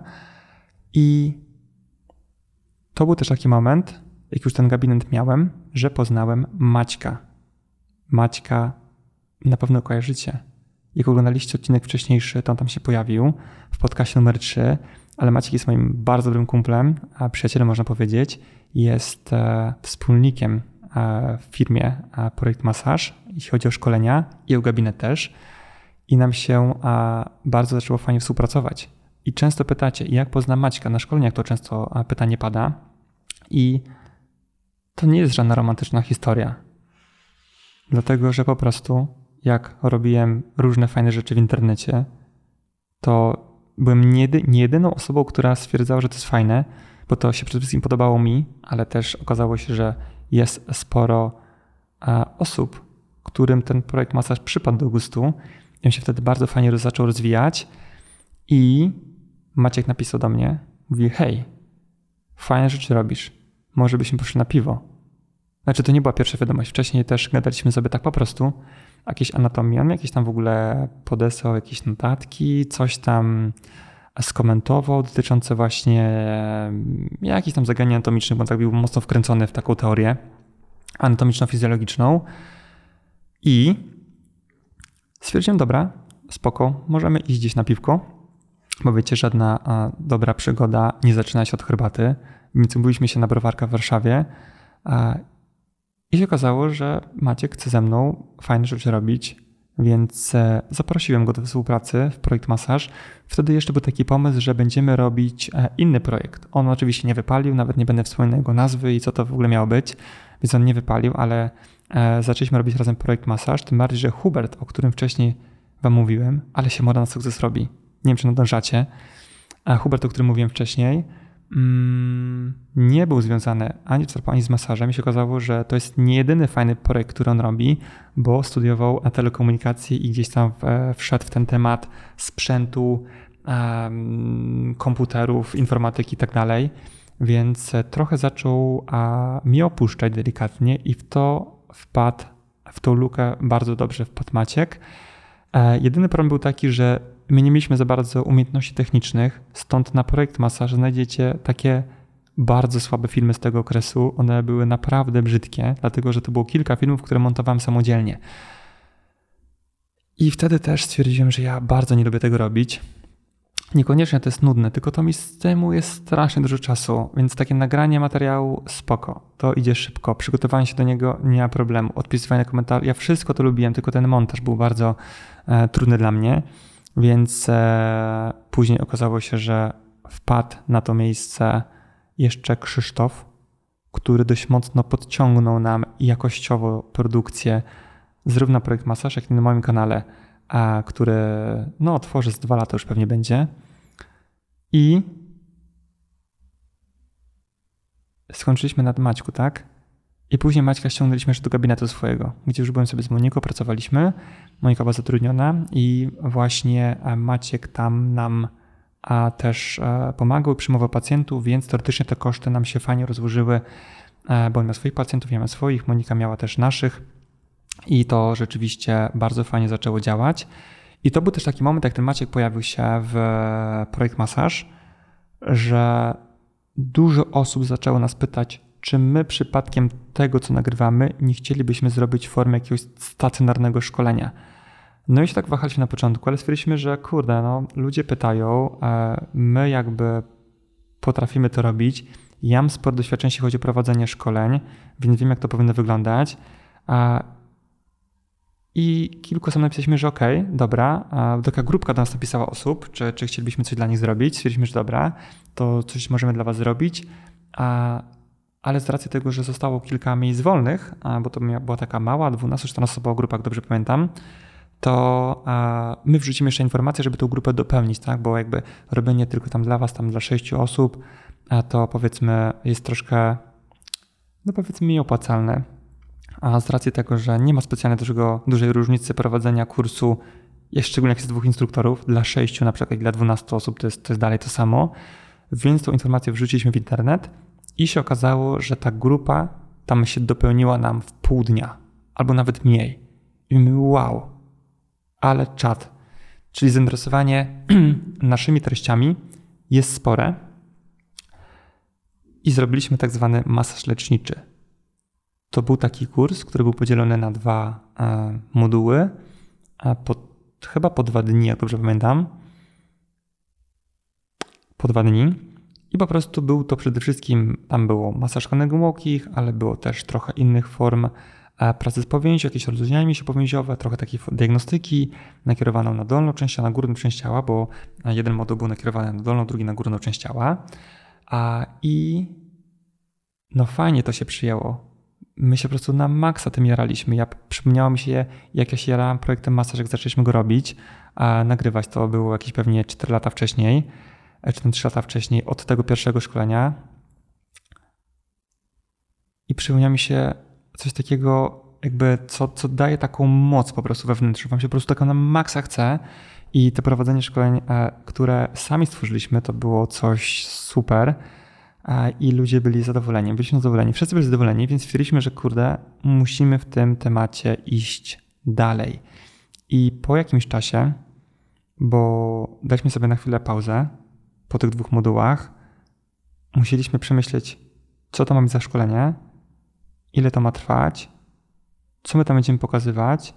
I to był też taki moment, jak już ten gabinet miałem, że poznałem Maćka. Maćka na pewno kojarzycie. Jak oglądaliście odcinek wcześniejszy, to on tam się pojawił w podcastie numer 3, ale Maciek jest moim bardzo dobrym kumplem, a przyjacielem można powiedzieć. Jest e, wspólnikiem e, w firmie e, Projekt Masaż, jeśli chodzi o szkolenia i o gabinet też. I nam się bardzo zaczęło fajnie współpracować. I często pytacie, jak poznam Maćka? Na szkoleniach to często pytanie pada. I to nie jest żadna romantyczna historia. Dlatego, że po prostu jak robiłem różne fajne rzeczy w internecie, to byłem nie, nie jedyną osobą, która stwierdzała, że to jest fajne, bo to się przede wszystkim podobało mi, ale też okazało się, że jest sporo osób, którym ten projekt masaż przypadł do gustu. I on się wtedy bardzo fajnie zaczął rozwijać. I Maciek napisał do mnie, mówi: Hej, fajne rzeczy robisz. Może byśmy poszli na piwo. Znaczy, to nie była pierwsza wiadomość. Wcześniej też gadaliśmy sobie tak po prostu jakieś anatomii, on jakieś tam w ogóle podesłał jakieś notatki, coś tam skomentował dotyczące właśnie mm, jakichś tam zagadnień anatomicznych, bo tak był mocno wkręcony w taką teorię anatomiczno-fizjologiczną i stwierdziłem, dobra, spoko, możemy iść gdzieś na piwko, bo wiecie, żadna dobra przygoda nie zaczyna się od herbaty, więc umówiliśmy się na browarka w Warszawie i się okazało, że Maciek chce ze mną fajne rzeczy robić, więc e, zaprosiłem go do współpracy w projekt Masaż. Wtedy jeszcze był taki pomysł, że będziemy robić e, inny projekt. On oczywiście nie wypalił, nawet nie będę wspominał jego nazwy i co to w ogóle miało być, więc on nie wypalił, ale zaczęliśmy robić razem projekt Masaż, tym bardziej, że Hubert, o którym wcześniej wam mówiłem, ale się moda na sukces robi. Nie wiem, czy nadążacie. A Hubert, o którym mówiłem wcześniej, mm, nie był związany ani, ani z masażem. I się okazało, że to jest nie jedyny fajny projekt, który on robi, bo studiował telekomunikację i gdzieś tam wszedł w ten temat sprzętu, komputerów, informatyki i tak dalej. Więc trochę zaczął a, mi opuszczać delikatnie i w to wpadł, w tą lukę bardzo dobrze wpadł Maciek. E, jedyny problem był taki, że my nie mieliśmy za bardzo umiejętności technicznych, stąd na projekt masaż znajdziecie takie bardzo słabe filmy z tego okresu. One były naprawdę brzydkie, dlatego że to było kilka filmów, które montowałem samodzielnie. I wtedy też stwierdziłem, że ja bardzo nie lubię tego robić. Niekoniecznie to jest nudne, tylko to mi z temu jest strasznie dużo czasu, więc takie nagranie materiału spoko, to idzie szybko, przygotowanie się do niego nie ma problemu, odpisywanie komentarzy, ja wszystko to lubiłem, tylko ten montaż był bardzo e, trudny dla mnie. Więc e, później okazało się, że wpadł na to miejsce jeszcze Krzysztof, który dość mocno podciągnął nam jakościowo produkcję, zarówno projekt Masaż, jak i na moim kanale, a, który no, otworzy z dwa lata już pewnie będzie. I skończyliśmy nad Maćku, tak? I później Maćka ściągnęliśmy jeszcze do gabinetu swojego, gdzie już byłem sobie z Moniką, pracowaliśmy. Monika była zatrudniona i właśnie e, Maciek tam nam a też e, pomagał, przyjmował pacjentów, więc teoretycznie te koszty nam się fajnie rozłożyły, e, bo on miał swoich pacjentów, ja miałem swoich, Monika miała też naszych i to rzeczywiście bardzo fajnie zaczęło działać. I to był też taki moment, jak ten Maciek pojawił się w projekt Masaż, że dużo osób zaczęło nas pytać, czy my przypadkiem tego, co nagrywamy, nie chcielibyśmy zrobić w formie jakiegoś stacjonarnego szkolenia. No i się tak wahaliśmy na początku, ale stwierdziliśmy, że kurde, no, ludzie pytają, e, my jakby potrafimy to robić. Ja mam sporo doświadczeń, jeśli chodzi o prowadzenie szkoleń, więc wiem, jak to powinno wyglądać. I kilku osób napisaliśmy, że okej, okay, dobra, taka grupka do nas napisała osób, czy, czy chcielibyśmy coś dla nich zrobić. Stwierdziliśmy, że dobra, to coś możemy dla was zrobić ale z racji tego, że zostało kilka miejsc wolnych, bo to była taka mała, 12-14 osobowa grupa, jak dobrze pamiętam, to my wrzucimy jeszcze informację, żeby tą grupę dopełnić, tak? bo jakby robienie tylko tam dla was, tam dla sześciu osób, to powiedzmy jest troszkę, no powiedzmy mniej opłacalne. A z racji tego, że nie ma specjalnie dużego, dużej różnicy prowadzenia kursu, szczególnie jak jest dwóch instruktorów, dla sześciu na przykład i dla 12 osób to jest, to jest dalej to samo, więc tą informację wrzuciliśmy w internet i się okazało, że ta grupa tam się dopełniła nam w pół dnia, albo nawet mniej. I my, wow, ale czat. Czyli zainteresowanie naszymi treściami jest spore. I zrobiliśmy tak zwany masaż leczniczy. To był taki kurs, który był podzielony na dwa e, moduły, a po, chyba po dwa dni, jak dobrze pamiętam. Po dwa dni. I po prostu był to przede wszystkim, tam było masaż szklanek głębokich, ale było też trochę innych form e, pracy z powięzią, jakieś rozluźnianie mięśniowe, trochę takiej diagnostyki nakierowaną na dolną część ciała, na górną część ciała, bo jeden moduł był nakierowany na dolną, drugi na górną część ciała. A, I no fajnie to się przyjęło. My się po prostu na maksa tym jaraliśmy. Ja, przypomniało mi się, jak ja się jarałem projektem masaż, jak zaczęliśmy go robić, a nagrywać to było jakieś pewnie 4 lata wcześniej czy tam 3 lata wcześniej, od tego pierwszego szkolenia. I przypomniał mi się coś takiego, jakby, co, co daje taką moc po prostu wewnętrzną. Wam się po prostu taka na maksa chce. I to prowadzenie szkoleń, e, które sami stworzyliśmy, to było coś super. I ludzie byli zadowoleni. Byliśmy zadowoleni. Wszyscy byli zadowoleni, więc stwierdziliśmy, że kurde, musimy w tym temacie iść dalej. I po jakimś czasie, bo daliśmy sobie na chwilę pauzę, po tych dwóch modułach musieliśmy przemyśleć, co to ma być za szkolenie, ile to ma trwać, co my tam będziemy pokazywać,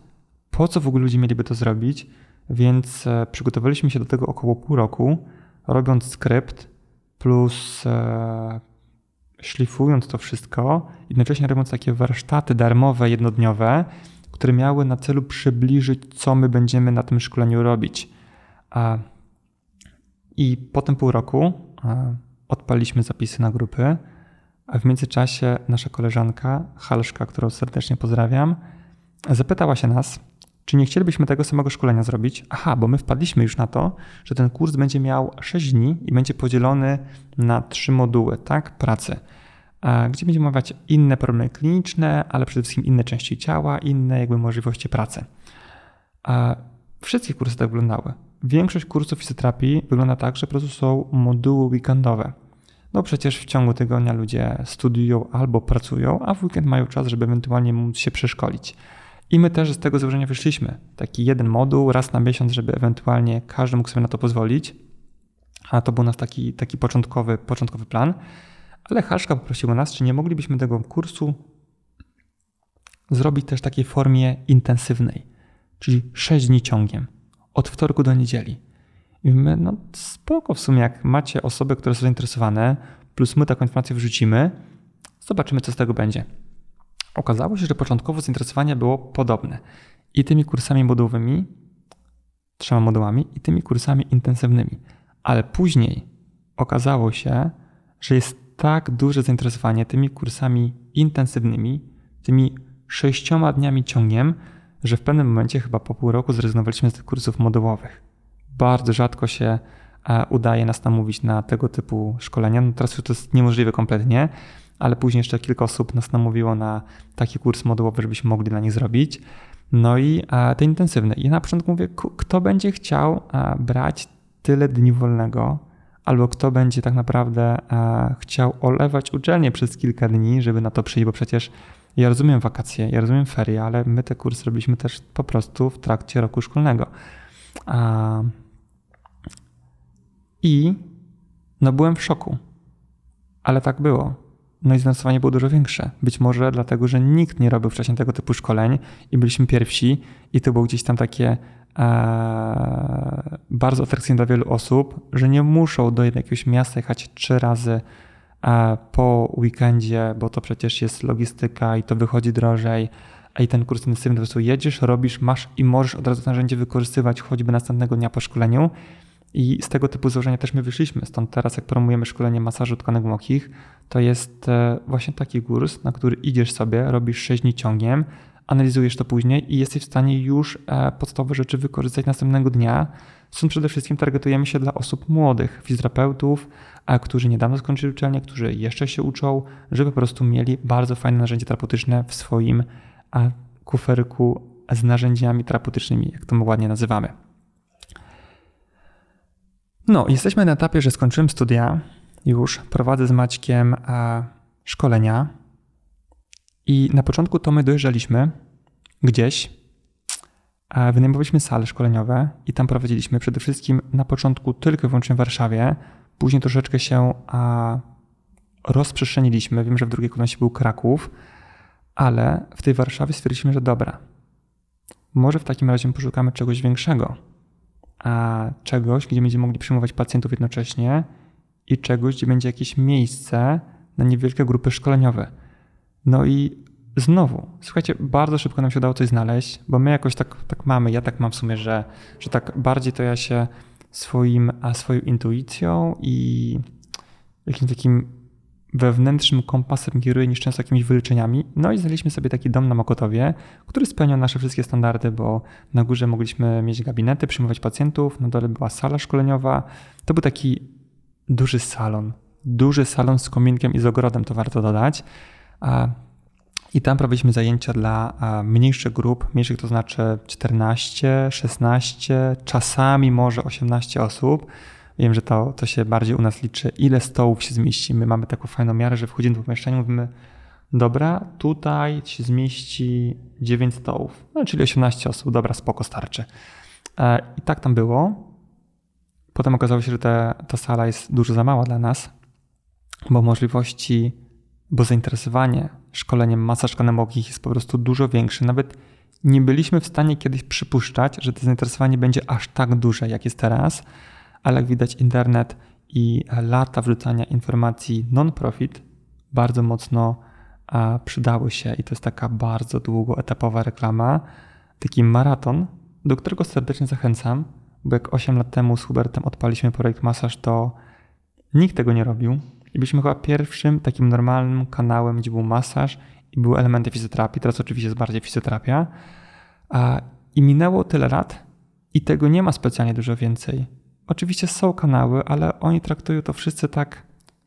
po co w ogóle ludzie mieliby to zrobić, więc e, przygotowaliśmy się do tego około pół roku, robiąc skrypt plus e, szlifując to wszystko, jednocześnie robiąc takie warsztaty darmowe, jednodniowe, które miały na celu przybliżyć, co my będziemy na tym szkoleniu robić. I po tym pół roku odpaliśmy zapisy na grupy, a w międzyczasie nasza koleżanka, Halszka, którą serdecznie pozdrawiam, zapytała się nas, czy nie chcielibyśmy tego samego szkolenia zrobić? Aha, bo my wpadliśmy już na to, że ten kurs będzie miał 6 dni i będzie podzielony na trzy moduły, tak, pracy, gdzie będziemy omawiać inne problemy kliniczne, ale przede wszystkim inne części ciała, inne jakby możliwości pracy. Wszystkie kursy tak wyglądały. Większość kursów fizjoterapii wygląda tak, że po prostu są moduły weekendowe. No przecież w ciągu tygodnia ludzie studiują albo pracują, a w weekend mają czas, żeby ewentualnie móc się przeszkolić. I my też z tego założenia wyszliśmy. Taki jeden moduł raz na miesiąc, żeby ewentualnie każdy mógł sobie na to pozwolić. A to był nasz taki, taki początkowy, początkowy plan. Ale Haszka poprosiła nas, czy nie moglibyśmy tego kursu zrobić też w takiej formie intensywnej, czyli 6 dni ciągiem, od wtorku do niedzieli. I my, no spoko w sumie, jak macie osoby, które są zainteresowane, plus my taką informację wrzucimy, zobaczymy, co z tego będzie. Okazało się, że początkowo zainteresowanie było podobne i tymi kursami modułowymi, trzema modułami, i tymi kursami intensywnymi. Ale później okazało się, że jest tak duże zainteresowanie tymi kursami intensywnymi, tymi sześcioma dniami ciągiem, że w pewnym momencie, chyba po pół roku, zrezygnowaliśmy z tych kursów modułowych. Bardzo rzadko się e, udaje nas namówić na tego typu szkolenia. No teraz już to jest niemożliwe kompletnie, ale później jeszcze kilka osób nas namówiło na taki kurs modułowy, żebyśmy mogli dla nich zrobić. No i e, te intensywne. I na początku mówię, kto będzie chciał e, brać tyle dni wolnego, albo kto będzie tak naprawdę e, chciał olewać uczelnię przez kilka dni, żeby na to przyjść, bo przecież ja rozumiem wakacje, ja rozumiem ferie, ale my te kursy robiliśmy też po prostu w trakcie roku szkolnego. I no byłem w szoku, ale tak było no i zainteresowanie było dużo większe. Być może dlatego, że nikt nie robił wcześniej tego typu szkoleń i byliśmy pierwsi i to było gdzieś tam takie e, bardzo atrakcyjne dla wielu osób, że nie muszą do jakiegoś miasta jechać trzy razy e, po weekendzie, bo to przecież jest logistyka i to wychodzi drożej. A i ten kurs intensywny po prostu jedziesz, robisz, masz i możesz od razu to narzędzie wykorzystywać choćby następnego dnia po szkoleniu. I z tego typu założenia też my wyszliśmy. Stąd teraz, jak promujemy szkolenie masażu tkanek głębokich, to jest e, właśnie taki kurs, na który idziesz sobie, robisz 6 dni ciągiem, analizujesz to później i jesteś w stanie już e, podstawowe rzeczy wykorzystać następnego dnia. Stąd przede wszystkim targetujemy się dla osób młodych, fizjoterapeutów, którzy niedawno skończyli uczelnię, którzy jeszcze się uczą, żeby po prostu mieli bardzo fajne narzędzie terapeutyczne w swoim kuferku z narzędziami terapeutycznymi, jak to my ładnie nazywamy. No, jesteśmy na etapie, że skończyłem studia, już prowadzę z Maćkiem e, szkolenia. I na początku to my dojeżdżaliśmy gdzieś, e, wynajmowaliśmy sale szkoleniowe i tam prowadziliśmy przede wszystkim na początku tylko i wyłącznie w Warszawie, później troszeczkę się a, rozprzestrzeniliśmy. Wiem, że w drugiej kolejności był Kraków, ale w tej Warszawie stwierdziliśmy, że dobra, może w takim razie poszukamy czegoś większego a czegoś, gdzie będziemy mogli przyjmować pacjentów jednocześnie i czegoś, gdzie będzie jakieś miejsce na niewielkie grupy szkoleniowe. No i znowu, słuchajcie, bardzo szybko nam się udało coś znaleźć, bo my jakoś tak, tak mamy, ja tak mam w sumie, że, że tak bardziej to ja się swoim, a swoją intuicją i jakimś takim wewnętrznym kompasem kieruje niż często jakimiś wyliczeniami. No i znaleźliśmy sobie taki dom na Mokotowie, który spełniał nasze wszystkie standardy, bo na górze mogliśmy mieć gabinety, przyjmować pacjentów, na dole była sala szkoleniowa. To był taki duży salon, duży salon z kominkiem i z ogrodem, to warto dodać. I tam prowadziliśmy zajęcia dla mniejszych grup, mniejszych to znaczy 14, 16, czasami może 18 osób. Wiem, że to, to się bardziej u nas liczy, ile stołów się zmieści. My mamy taką fajną miarę, że wchodzimy do pomieszczenia mówimy, dobra, tutaj się zmieści 9 stołów, no, czyli 18 osób, dobra, spoko, starczy. E, I tak tam było. Potem okazało się, że te, ta sala jest dużo za mała dla nas, bo możliwości, bo zainteresowanie szkoleniem masaż kanemokich jest po prostu dużo większe. Nawet nie byliśmy w stanie kiedyś przypuszczać, że to zainteresowanie będzie aż tak duże, jak jest teraz ale jak widać internet i lata wrzucania informacji non-profit bardzo mocno przydały się i to jest taka bardzo długoetapowa reklama, taki maraton, do którego serdecznie zachęcam, bo jak 8 lat temu z Hubertem odpaliśmy projekt Masaż, to nikt tego nie robił i byliśmy chyba pierwszym takim normalnym kanałem, gdzie był masaż i były elementy fizjoterapii, teraz oczywiście jest bardziej fizjoterapia. I minęło tyle lat i tego nie ma specjalnie dużo więcej. Oczywiście są kanały, ale oni traktują to wszyscy tak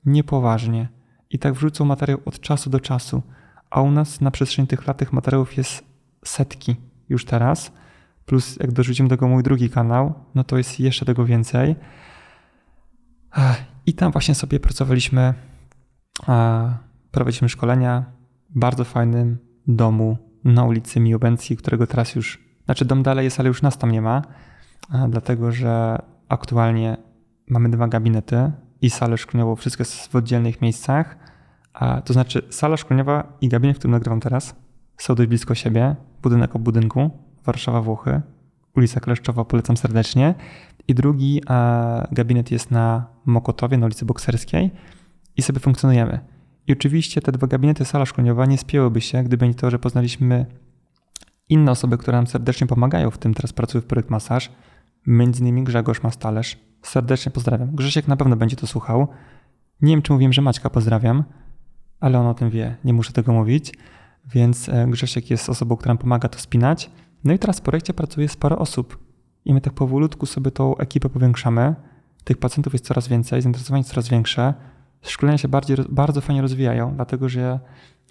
niepoważnie i tak wrzucą materiał od czasu do czasu, a u nas na przestrzeni tych lat tych materiałów jest setki już teraz, plus jak dorzucimy do tego mój drugi kanał, no to jest jeszcze tego więcej. I tam właśnie sobie pracowaliśmy, prowadziliśmy szkolenia w bardzo fajnym domu na ulicy Miłobencji, którego teraz już, znaczy dom dalej jest, ale już nas tam nie ma, dlatego że aktualnie mamy dwa gabinety i salę szkoleniową, wszystko jest w oddzielnych miejscach. A, to znaczy sala szkoleniowa i gabinet, w którym nagrywam teraz, są dość blisko siebie, budynek o budynku, Warszawa, Włochy, ulica Kleszczowa, polecam serdecznie. I drugi a, gabinet jest na Mokotowie, na ulicy Bokserskiej i sobie funkcjonujemy. I oczywiście te dwa gabinety, sala szkoleniowa nie spięłyby się, gdyby nie to, że poznaliśmy inne osoby, które nam serdecznie pomagają w tym. Teraz pracuję w projekt Masaż, między innymi Grzegorz Mastalerz. Serdecznie pozdrawiam. Grzesiek na pewno będzie to słuchał. Nie wiem, czy mówiłem, że Maćka pozdrawiam, ale on o tym wie, nie muszę tego mówić. Więc e, Grzesiek jest osobą, która nam pomaga to spinać. No i teraz w projekcie pracuje sporo osób. I my tak powolutku sobie tą ekipę powiększamy. Tych pacjentów jest coraz więcej, zainteresowanie jest coraz większe. Szkolenia się bardziej, bardzo fajnie rozwijają, dlatego że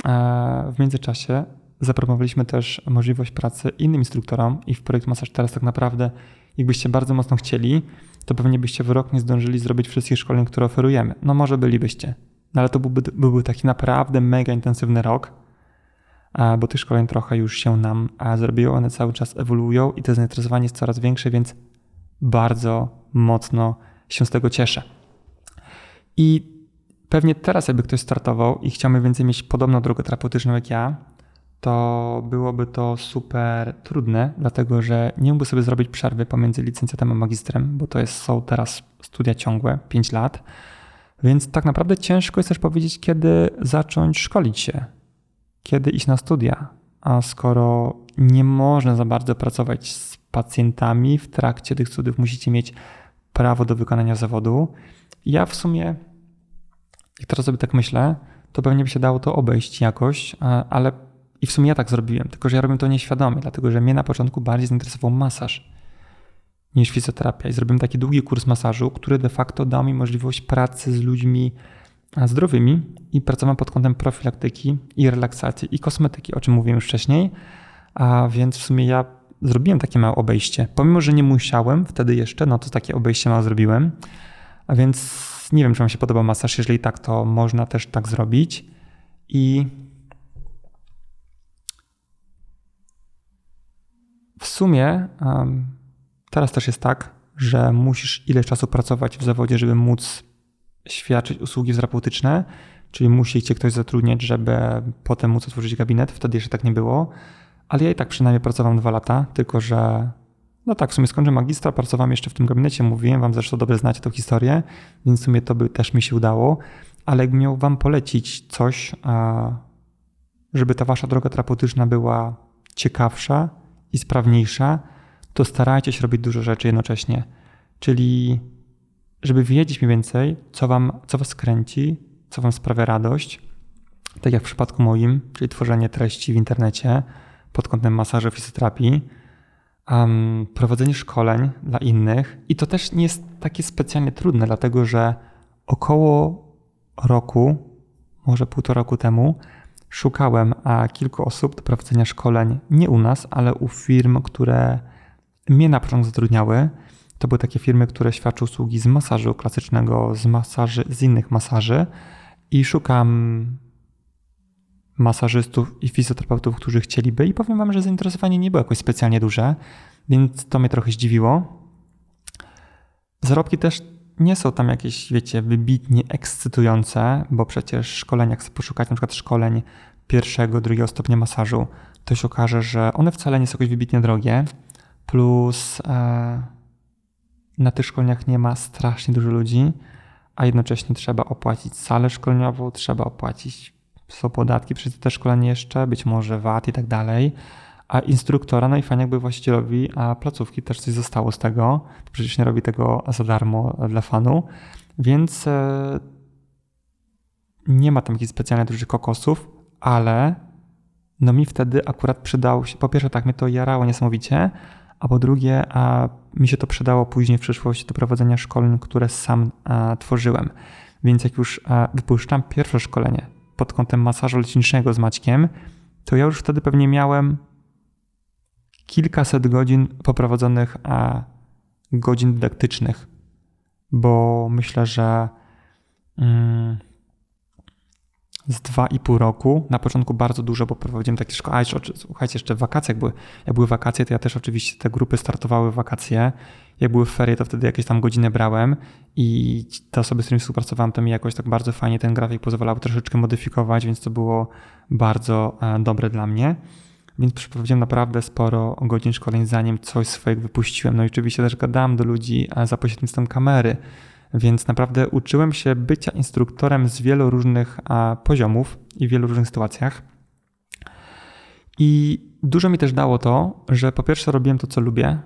e, w międzyczasie zaproponowaliśmy też możliwość pracy innym instruktorom i w projekt Masaż teraz tak naprawdę, jakbyście bardzo mocno chcieli, to pewnie byście w rok nie zdążyli zrobić wszystkich szkoleń, które oferujemy. No może bylibyście, no ale to byłby, byłby taki naprawdę mega intensywny rok, bo tych szkoleń trochę już się nam zrobiło, one cały czas ewoluują i to zainteresowanie jest coraz większe, więc bardzo mocno się z tego cieszę. I pewnie teraz, jakby ktoś startował i chciał mniej więcej mieć podobną drogę terapeutyczną jak ja, to byłoby to super trudne, dlatego że nie mógłby sobie zrobić przerwy pomiędzy licencjatem a magistrem, bo to jest, są teraz studia ciągłe, 5 lat. Więc tak naprawdę ciężko jest też powiedzieć, kiedy zacząć szkolić się, kiedy iść na studia. A skoro nie można za bardzo pracować z pacjentami w trakcie tych studiów, musicie mieć prawo do wykonania zawodu. Ja w sumie, jak teraz sobie tak myślę, to pewnie by się dało to obejść jakoś, ale i w sumie ja tak zrobiłem, tylko że ja robię to nieświadomie, dlatego że mnie na początku bardziej zainteresował masaż niż fizjoterapia. I zrobiłem taki długi kurs masażu, który de facto dał mi możliwość pracy z ludźmi zdrowymi i pracowałem pod kątem profilaktyki i relaksacji i kosmetyki, o czym mówiłem już wcześniej. A więc w sumie ja zrobiłem takie małe obejście. Pomimo, że nie musiałem wtedy jeszcze, no to takie obejście małe zrobiłem. A więc nie wiem, czy Wam się podoba masaż. Jeżeli tak, to można też tak zrobić. I w sumie um, teraz też jest tak, że musisz ileś czasu pracować w zawodzie, żeby móc świadczyć usługi terapeutyczne, czyli musi cię ktoś zatrudniać, żeby potem móc otworzyć gabinet. Wtedy jeszcze tak nie było. Ale ja i tak przynajmniej pracowałem dwa lata, tylko że no tak, w sumie skończę magistra, pracowałem jeszcze w tym gabinecie, mówiłem wam zresztą dobrze znacie tę historię, więc w sumie to by też mi się udało. Ale jakbym miał wam polecić coś, żeby ta wasza droga terapeutyczna była ciekawsza, i sprawniejsza, to starajcie się robić dużo rzeczy jednocześnie. Czyli, żeby wiedzieć mniej więcej, co, wam, co was kręci, co wam sprawia radość, tak jak w przypadku moim, czyli tworzenie treści w internecie pod kątem masażu, fizjoterapii, um, prowadzenie szkoleń dla innych. I to też nie jest takie specjalnie trudne, dlatego że około roku, może półtora roku temu, Szukałem a kilku osób do prowadzenia szkoleń nie u nas, ale u firm, które mnie na początku zatrudniały. To były takie firmy, które świadczą usługi z masażu klasycznego, z masaży, z innych masaży i szukam masażystów i fizjoterapeutów, którzy chcieliby i powiem wam, że zainteresowanie nie było jakoś specjalnie duże, więc to mnie trochę zdziwiło. Zarobki też nie są tam jakieś, wiecie, wybitnie ekscytujące, bo przecież szkolenia, jak poszukać na przykład szkoleń pierwszego, drugiego stopnia masażu, to się okaże, że one wcale nie są jakoś wybitnie drogie, plus e, na tych szkoleniach nie ma strasznie dużo ludzi, a jednocześnie trzeba opłacić salę szkoleniową, trzeba opłacić są podatki przez te szkolenie jeszcze, być może VAT i tak dalej. A instruktora, no i fajnie jakby właścicielowi a placówki też coś zostało z tego. Przecież nie robi tego za darmo dla fanu. Więc e, nie ma tam jakichś specjalnie dużych kokosów, ale no mi wtedy akurat przydało się, po pierwsze tak mnie to jarało niesamowicie, a po drugie a mi się to przydało później w przyszłości do prowadzenia szkoleń, które sam a, tworzyłem. Więc jak już a, wypuszczam pierwsze szkolenie pod kątem masażu leczniczego z Maćkiem, to ja już wtedy pewnie miałem kilkaset godzin poprowadzonych a, godzin dydaktycznych, bo myślę, że mm, z dwa i pół roku. Na początku bardzo dużo, bo prowadziłem takie szkoły. A jeszcze, słuchajcie, jeszcze w wakacje, jak były, jak były wakacje, to ja też oczywiście te grupy startowały w wakacje. Jak były ferie, to wtedy jakieś tam godziny brałem i te osoby, z którymi współpracowałem, to mi jakoś tak bardzo fajnie ten grafik pozwalał troszeczkę modyfikować, więc to było bardzo e, dobre dla mnie. Więc przeprowadziłem naprawdę sporo godzin szkoleń, zanim coś swojego wypuściłem. No i oczywiście też gadałem do ludzi za pośrednictwem kamery, więc naprawdę uczyłem się bycia instruktorem z wielu różnych poziomów i w wielu różnych sytuacjach. I dużo mi też dało to, że po pierwsze robiłem to, co lubię,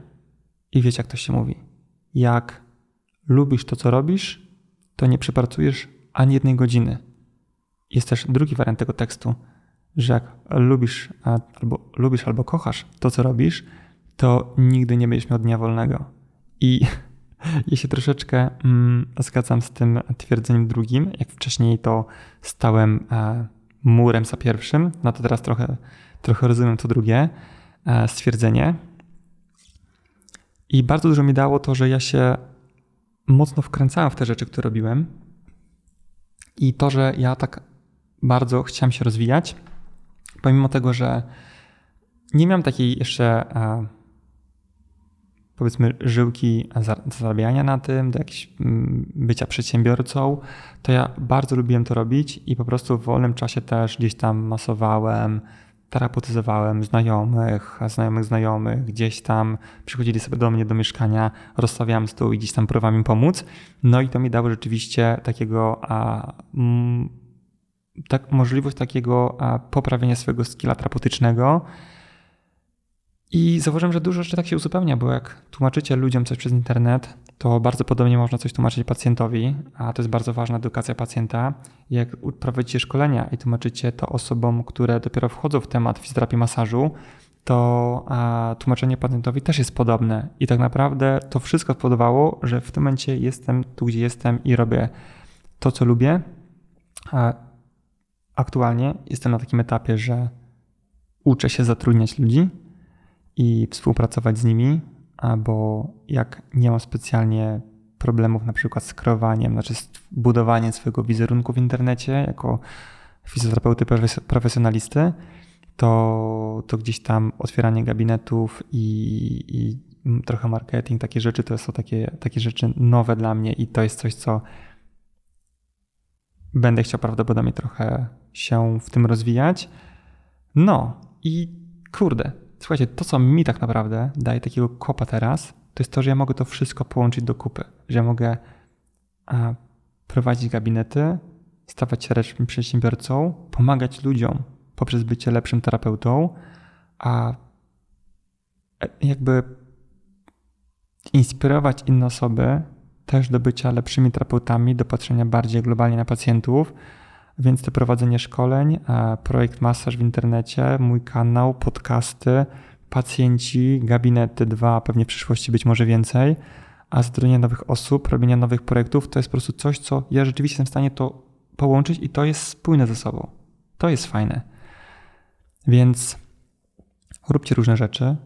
i wiecie, jak to się mówi. Jak lubisz to, co robisz, to nie przepracujesz ani jednej godziny. Jest też drugi wariant tego tekstu, że jak lubisz albo, lubisz albo kochasz to, co robisz, to nigdy nie będziesz miał dnia wolnego. I ja się troszeczkę mm, zgadzam z tym twierdzeniem drugim. Jak wcześniej to stałem e, murem za pierwszym, no to teraz trochę, trochę rozumiem to drugie e, stwierdzenie. I bardzo dużo mi dało to, że ja się mocno wkręcałem w te rzeczy, które robiłem. I to, że ja tak bardzo chciałem się rozwijać, pomimo tego, że nie miałem takiej jeszcze e, powiedzmy żyłki zarabiania na tym, do jakiegoś mm, bycia przedsiębiorcą, to ja bardzo lubiłem to robić i po prostu w wolnym czasie też gdzieś tam masowałem, terapeutyzowałem znajomych, znajomych znajomych, gdzieś tam przychodzili sobie do mnie do mieszkania, rozstawiałem stół i gdzieś tam próbowałem im pomóc. No i to mi dało rzeczywiście takiego a, m, tak, możliwość takiego poprawienia swojego skilla terapeutycznego, i zauważyłem, że dużo rzeczy tak się uzupełnia, bo jak tłumaczycie ludziom coś przez internet, to bardzo podobnie można coś tłumaczyć pacjentowi, a to jest bardzo ważna edukacja pacjenta. Jak prowadzicie szkolenia i tłumaczycie to osobom, które dopiero wchodzą w temat fizjoterapii masażu, to tłumaczenie pacjentowi też jest podobne. I tak naprawdę to wszystko spowodowało, że w tym momencie jestem tu, gdzie jestem i robię to, co lubię. Aktualnie jestem na takim etapie, że uczę się zatrudniać ludzi, i współpracować z nimi, albo jak nie mam specjalnie problemów na przykład z kreowaniem, znaczy z budowaniem swojego wizerunku w internecie jako fizjoterapeuty profesjonalisty, to, to gdzieś tam otwieranie gabinetów i, i trochę marketing, takie rzeczy to są takie, takie rzeczy nowe dla mnie i to jest coś, co będę chciał prawdopodobnie trochę się w tym rozwijać. No i kurde, Słuchajcie, to co mi tak naprawdę daje takiego kopa teraz, to jest to, że ja mogę to wszystko połączyć do kupy. Że ja mogę a, prowadzić gabinety, stawać się lepszym przedsiębiorcą, pomagać ludziom poprzez bycie lepszym terapeutą, a e, jakby inspirować inne osoby też do bycia lepszymi terapeutami, do patrzenia bardziej globalnie na pacjentów, więc to prowadzenie szkoleń, projekt masaż w internecie, mój kanał, podcasty, pacjenci, gabinety dwa, pewnie w przyszłości być może więcej, a zatrudnienie nowych osób, robienie nowych projektów to jest po prostu coś, co ja rzeczywiście jestem w stanie to połączyć i to jest spójne ze sobą. To jest fajne. Więc róbcie różne rzeczy.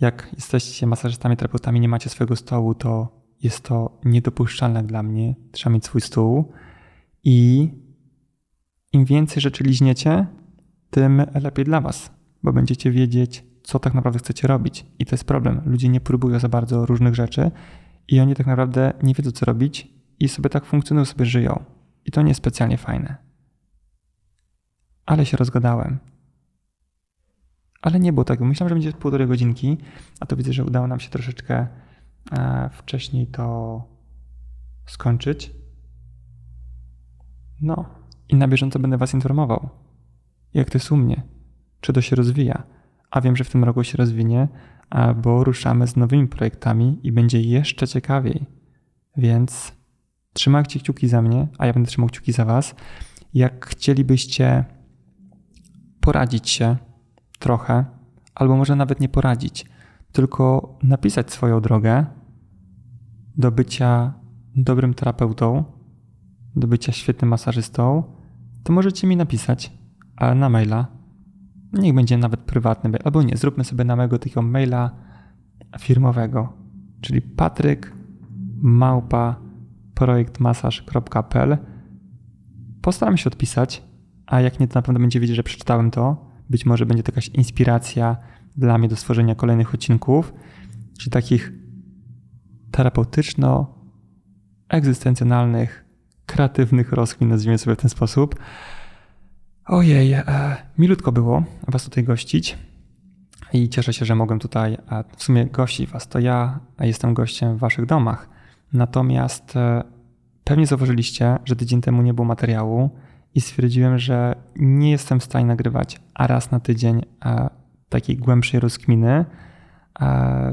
Jak jesteście masażystami, terapeutami, nie macie swojego stołu, to jest to niedopuszczalne dla mnie. Trzeba mieć swój stół i im więcej rzeczy liźniecie, tym lepiej dla Was, bo będziecie wiedzieć, co tak naprawdę chcecie robić. I to jest problem. Ludzie nie próbują za bardzo różnych rzeczy i oni tak naprawdę nie wiedzą, co robić i sobie tak funkcjonują, sobie żyją. I to nie jest specjalnie fajne. Ale się rozgadałem. Ale nie było tak. Myślałem, że będzie półtorej godzinki, a to widzę, że udało nam się troszeczkę e, wcześniej to skończyć. No, i na bieżąco będę Was informował. jak to jest u mnie, czy to się rozwija. A wiem, że w tym roku się rozwinie, bo ruszamy z nowymi projektami i będzie jeszcze ciekawiej. Więc trzymajcie kciuki za mnie, a ja będę trzymał kciuki za Was. Jak chcielibyście poradzić się trochę, albo może nawet nie poradzić, tylko napisać swoją drogę do bycia dobrym terapeutą, do bycia świetnym masażystą, to możecie mi napisać na maila. Niech będzie nawet prywatny, albo nie, zróbmy sobie na mojego takiego maila firmowego, czyli patryk małpa projektmasaż.pl. Postaram się odpisać, a jak nie, to na pewno będzie wiedzieć, że przeczytałem to. Być może będzie to jakaś inspiracja dla mnie do stworzenia kolejnych odcinków, czy takich terapeutyczno-egzystencjonalnych, kreatywnych rozkmin, nazwijmy sobie w ten sposób. Ojej, e, milutko było Was tutaj gościć i cieszę się, że mogłem tutaj w sumie gościć Was. To ja jestem gościem w Waszych domach. Natomiast e, pewnie zauważyliście, że tydzień temu nie było materiału i stwierdziłem, że nie jestem w stanie nagrywać a raz na tydzień e, takiej głębszej rozkminy,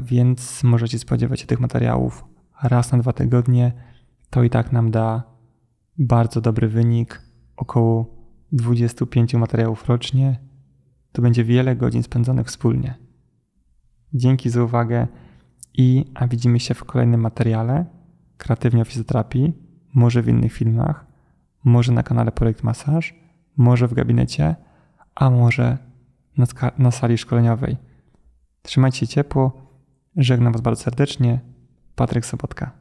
więc możecie spodziewać się tych materiałów raz na dwa tygodnie. To i tak nam da bardzo dobry wynik, około 25 materiałów rocznie. To będzie wiele godzin spędzonych wspólnie. Dzięki za uwagę i a widzimy się w kolejnym materiale kreatywnie o fizjoterapii, może w innych filmach, może na kanale Projekt Masaż, może w gabinecie, a może na, na sali szkoleniowej. Trzymajcie się ciepło. Żegnam Was bardzo serdecznie. Patryk Sobotka.